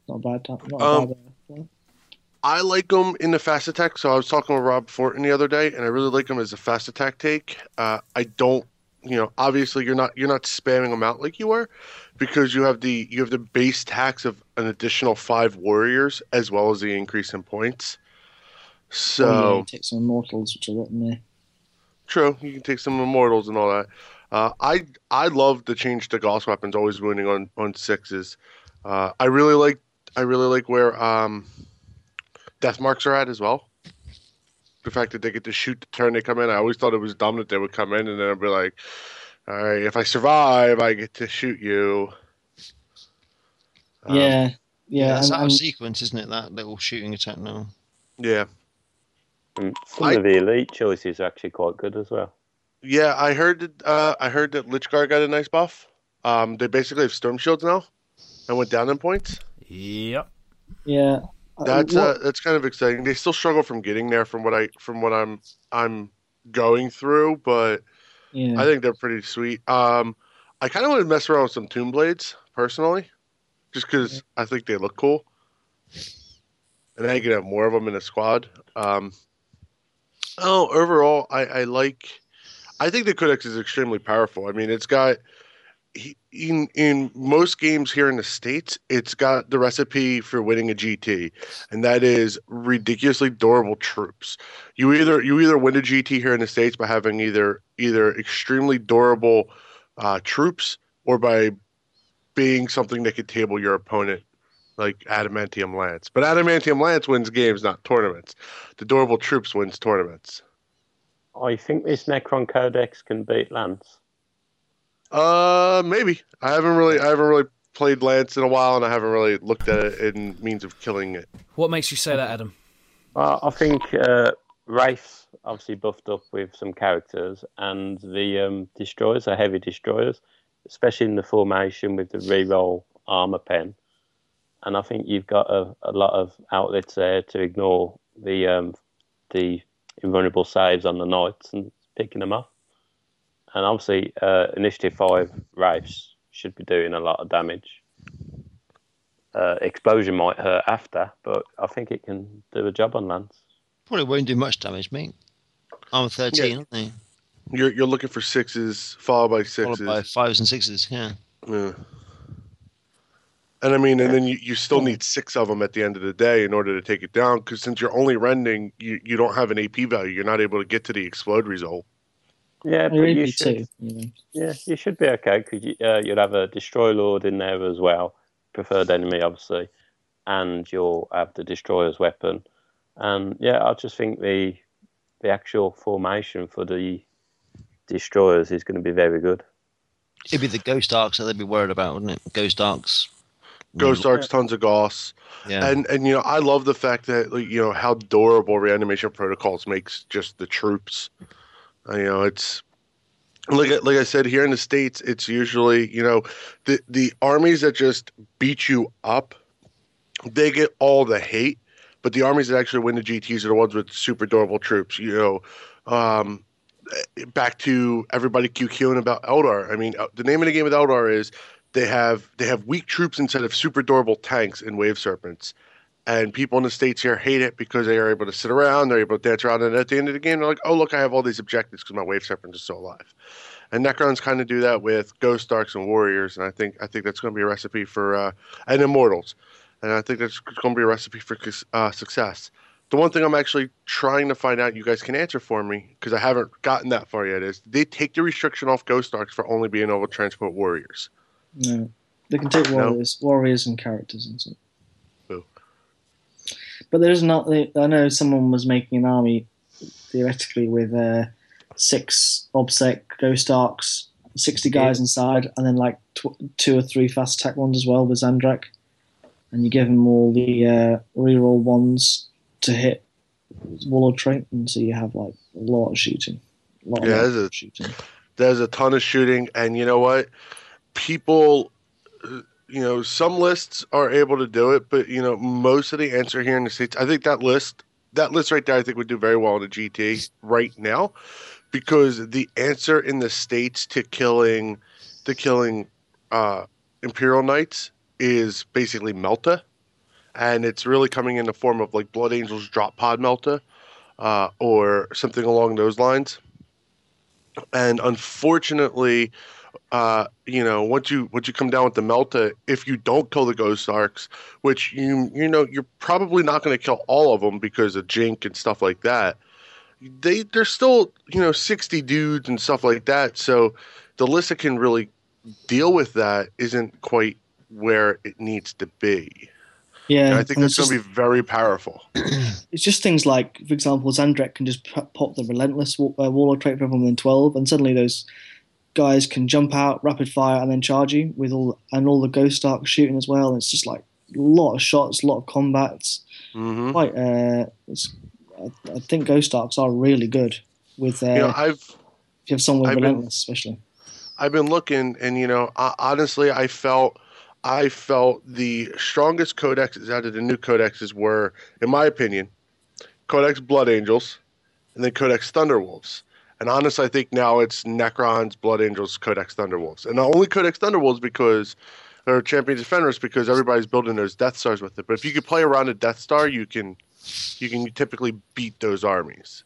Not a bad time. Not a Um, bad. I like them in the fast attack. So I was talking with Rob Fortin the other day, and I really like them as a fast attack take. Uh, I don't, you know, obviously you're not you're not spamming them out like you were, because you have the you have the base tax of an additional five warriors as well as the increase in points. So oh, yeah, you take some Immortals, which are written there. True, you can take some immortals and all that. Uh, I I love the change to Gauss weapons, always winning on on sixes. Uh, I really like I really like where um, death marks are at as well. The fact that they get to shoot the turn they come in. I always thought it was dumb that they would come in and then I'd be like, all right, if I survive, I get to shoot you. Um, yeah, yeah. that's and, out of and- sequence, isn't it? That little shooting attack now. yeah, And some I- of the elite choices are actually quite good as well. yeah. I heard that. Uh, I heard that Lychguard got a nice buff. Um, they basically have storm shields now, and went down in points. Yep. yeah, That's what- uh, that's kind of exciting. They still struggle from getting there from what I from what I'm I'm going through, but yeah. I think they're pretty sweet. Um, I kind of want to mess around with some Tomb Blades personally, just because I think they look cool, and I can have more of them in a squad. Um, oh, overall, I, I like. I think the Codex is extremely powerful. I mean, it's got in in most games here in the states, it's got the recipe for winning a GT, and that is ridiculously durable troops. You either you either win a GT here in the states by having either either extremely durable uh, troops or by being something that could table your opponent, like Adamantine Lance. But Adamantine Lance wins games, not tournaments. The durable troops wins tournaments. I think this Necron Codex can beat Lance. Uh, maybe. I haven't really, I haven't really played Lance in a while, and I haven't really looked at it in means of killing it. What makes you say that, Adam? Well, I think uh, Wraith obviously buffed up with some characters, and the um, destroyers are heavy destroyers, especially in the formation with the reroll armor pen. And I think you've got a, a lot of outlets there to ignore the um, the invulnerable saves on the knights and picking them off. And obviously, uh, Initiative Five Wraiths should be doing a lot of damage. Uh, explosion might hurt after, but I think it can do a job on Lance. Probably won't do much damage, mate. I'm 13, Yeah. aren't they? You're you're looking for sixes, followed by sixes. Followed sixes. by fives and sixes, yeah. Yeah. And I mean, and then you, you still need six of them at the end of the day in order to take it down. Because since you're only rending, you, you don't have an AP value. You're not able to get to the explode result. Yeah, but you should, two. You know. yeah, you should be okay because you, uh, you'll have a destroy lord in there as well, preferred enemy obviously, and you'll have the destroyer's weapon. And yeah, I just think the the actual formation for the destroyers is going to be very good. It'd be the Ghost Arks that they'd be worried about, wouldn't it? Ghost Arks. Ghost Arks, tons of Gauss. Yeah. And and you know, I love the fact that like, you know how durable reanimation protocols makes just the troops. Uh, you know, it's like like I said here in the states, it's usually you know the the armies that just beat you up, they get all the hate, but the armies that actually win the GTS are the ones with super durable troops. You know. Um, back to everybody QQing about Eldar. I mean, uh, the name of the game with Eldar is they have they have weak troops instead of super durable tanks and wave serpents. And people in the states here hate it because they are able to sit around, they're able to dance around, and at the end of the game, they're like, "Oh, look, I have all these objectives because my wave serpents are still alive." And Necrons kind of do that with Ghost Arks and Warriors, and I think I think that's going to be a recipe for uh, and Immortals, and I think that's going to be a recipe for uh, success. The one thing I'm actually trying to find out, you guys can answer for me because I haven't gotten that far yet, is they take the restriction off Ghost Arks for only being able to transport warriors. No, they can take No. warriors, warriors and characters and stuff. But there's not. I know someone was making an army theoretically with uh, six obsec ghost arks, sixty guys inside, and then like tw- two or three fast attack ones as well with Zahndrekh. And you give them all the uh, reroll ones to hit Warlord trait, and so you have like a lot of shooting. A lot, Yeah, lot there's a- of shooting. There's a ton of shooting, and you know what? People, you know, some lists are able to do it, but you know, most of the answer here in the states, I think that list, that list right there, I think would do very well in a GT right now, because the answer in the states to killing, to killing, uh, Imperial Knights is basically Melta, and it's really coming in the form of like Blood Angels drop pod Melta, uh, or something along those lines. And unfortunately, uh, you know, once you once you come down with the Melta, if you don't kill the Ghost Arks, which you you know you're probably not going to kill all of them because of Jink and stuff like that, they they're still you know 60 dudes and stuff like that. So the list that can really deal with that isn't quite where it needs to be. Yeah, And I think that's going to be very powerful. [clears throat] it's just things like, for example, Zahndrekh can just pop the relentless uh, warlord trait everyone within twelve, and suddenly those guys can jump out, rapid fire, and then charge you with all and all the ghost ark shooting as well. It's just like a lot of shots, a lot of combats. hmm Quite, uh, it's, I, I think ghost arks are really good with uh, You know, I've if you have someone I've been- especially. I've been looking, and you know, I, honestly, I felt I felt the strongest codexes out of the new codexes were, in my opinion, Codex Blood Angels, and then Codex Thunderwolves. And honestly, I think now it's Necrons, Blood Angels, Codex Thunderwolves, and not only Codex Thunderwolves because they're Champions Fenris because everybody's building those Death Stars with it. But if you could play around a Death Star, you can you can typically beat those armies.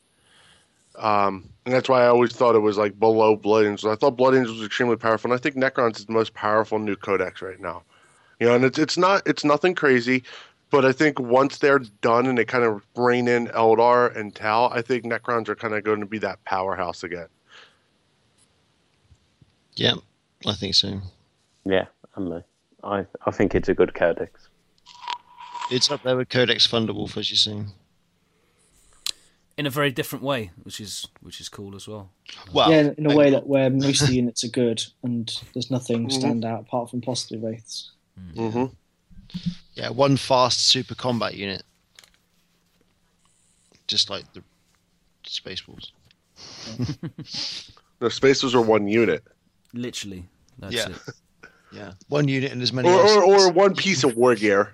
Um, and that's why I always thought it was like below Blood Angels. I thought Blood Angels was extremely powerful, and I think Necrons is the most powerful new codex right now. You know, and it's it's not it's nothing crazy, but I think once they're done and they kind of rein in Eldar and Tau, I think Necrons are kind of going to be that powerhouse again. Yeah, I think so. Yeah, I'm a, I I think it's a good codex. It's up there with Codex Thunderwolf, as you see. in a very different way, which is which is cool as well. Well, yeah, in a way that where most of the [laughs] units are good and there's nothing Mhm. stand out apart from possibly wraiths. hmm yeah, one fast super combat unit, just like the Space Wolves. [laughs] The Space spaces are one unit, Literally, that's Yeah. it. [laughs] Yeah, one unit and as many. or, or or [laughs] one piece of war gear.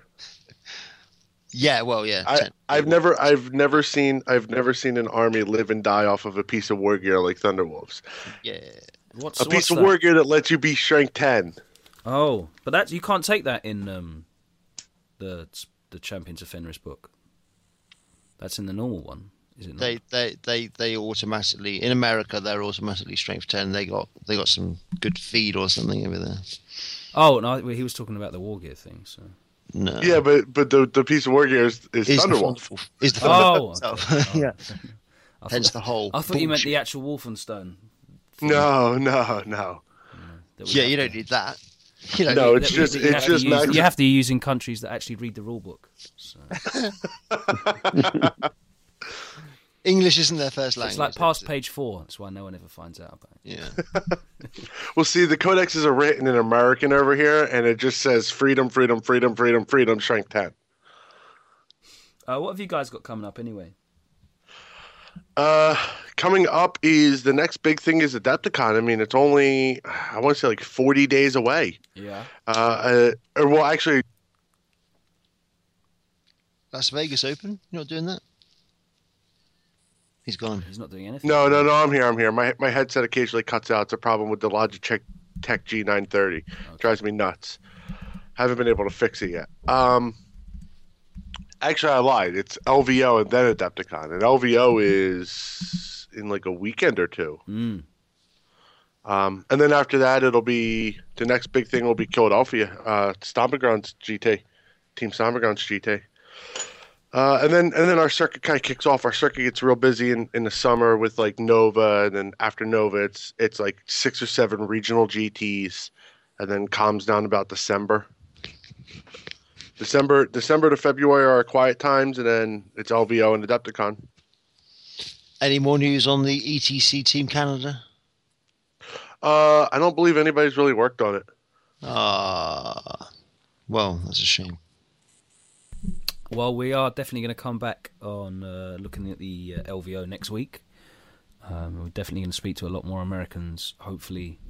yeah, well, yeah. I, I've never I've never seen I've never seen an army live and die off of a piece of war gear like Thunderwolves. Yeah, What's A what's piece of that? war gear that lets you be strength ten. Oh, but that you can't take that in um, the the Champions of Fenris book. That's in the normal one, is it not? they they they they automatically in America they're automatically strength ten. They got they got some good feed or something over there. Oh no, he was talking about the war gear thing. So. No, Yeah, but but the, the piece of war gear is, is is Thunderwolf. Thunderwolf. Is the Oh, Thunderwolf okay. Oh, [laughs] yeah. I Hence thought, the whole. I thought you meant the actual Wulfen Stone. No, no, no. that Yeah, you don't need that. You don't No, it's that just that you it's have to just use- max- you have to use in countries that actually read the rule book. So. [laughs] English isn't their first language. it's like past page four. That's why no one ever finds out about it. Yeah. [laughs] Well, see, the codexes are written in American over here, and it just says freedom, freedom, freedom, freedom, freedom, strength ten. Uh, what have you guys got coming up anyway? Uh, coming up is the next big thing is Adepticon. I mean, it's only I want to say like forty days away. Yeah. Uh, uh or, well, actually, Las Vegas Open. You're not doing that. He's gone. He's not doing anything. no, no, no. I'm here. I'm here. My my headset occasionally cuts out. It's a problem with the Logitech Tech G930. Drives me nuts. Haven't been able to fix it yet. Um, actually, I lied. It's LVO and then Adepticon, and LVO is in like a weekend or two. Mm. Um, and then after that, it'll be the next big thing will be Philadelphia, uh, Stomping Grounds GT, Team Stomping Grounds GT. Uh, and then and then our circuit kind of kicks off. Our circuit gets real busy in, in the summer with like Nova, and then after Nova, it's it's like six or seven regional GTS, and then calms down about December. December December to February are quiet times, and then it's LVO and Adepticon. Any more news on the ETC Team Canada? Uh, I don't believe anybody's really worked on it. Ah, well, that's a shame. Well, we are definitely going to come back on uh, looking at the uh, LVO next week. Um, we're definitely going to speak to a lot more Americans, hopefully,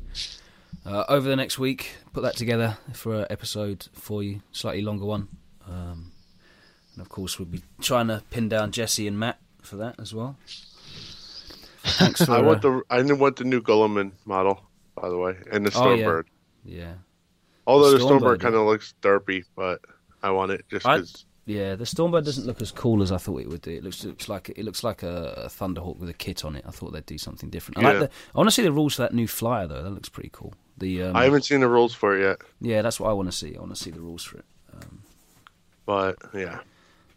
uh, over the next week. Put that together for an episode for you, slightly longer one. Um, and of course, we'll be trying to pin down Jesse and Matt for that as well. Thanks [laughs] for I want uh, the I want the new Guilliman model, by the way, and the Oh, yeah. Stormbird. yeah. Although the Stormbird, Stormbird kind of looks derpy, but I want it just because. Yeah, the Stormbird doesn't look as cool as I thought it would do. It looks, looks like it looks like a, a Thunderhawk with a kit on it. I thought they'd do something different. I Yeah. like the. I want to see the rules for that new flyer though. That looks pretty cool. The um, I haven't seen the rules for it yet, yeah, that's what I want to see. I want to see the rules for it. but yeah.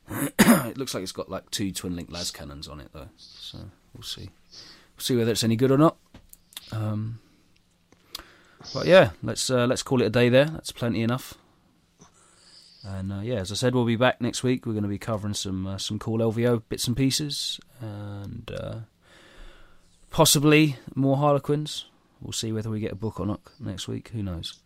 [clears throat] it looks like it's got like two twin link las cannons on it though, so we'll see. We'll see whether it's any good or not. Um, but yeah, let's uh, let's call it a day there. That's plenty enough. And uh, yeah, as I said, we'll be back next week. We're going to be covering some uh, some cool LVO bits and pieces, and uh, possibly more Harlequins. We'll see whether we get a book or not next week. Who knows?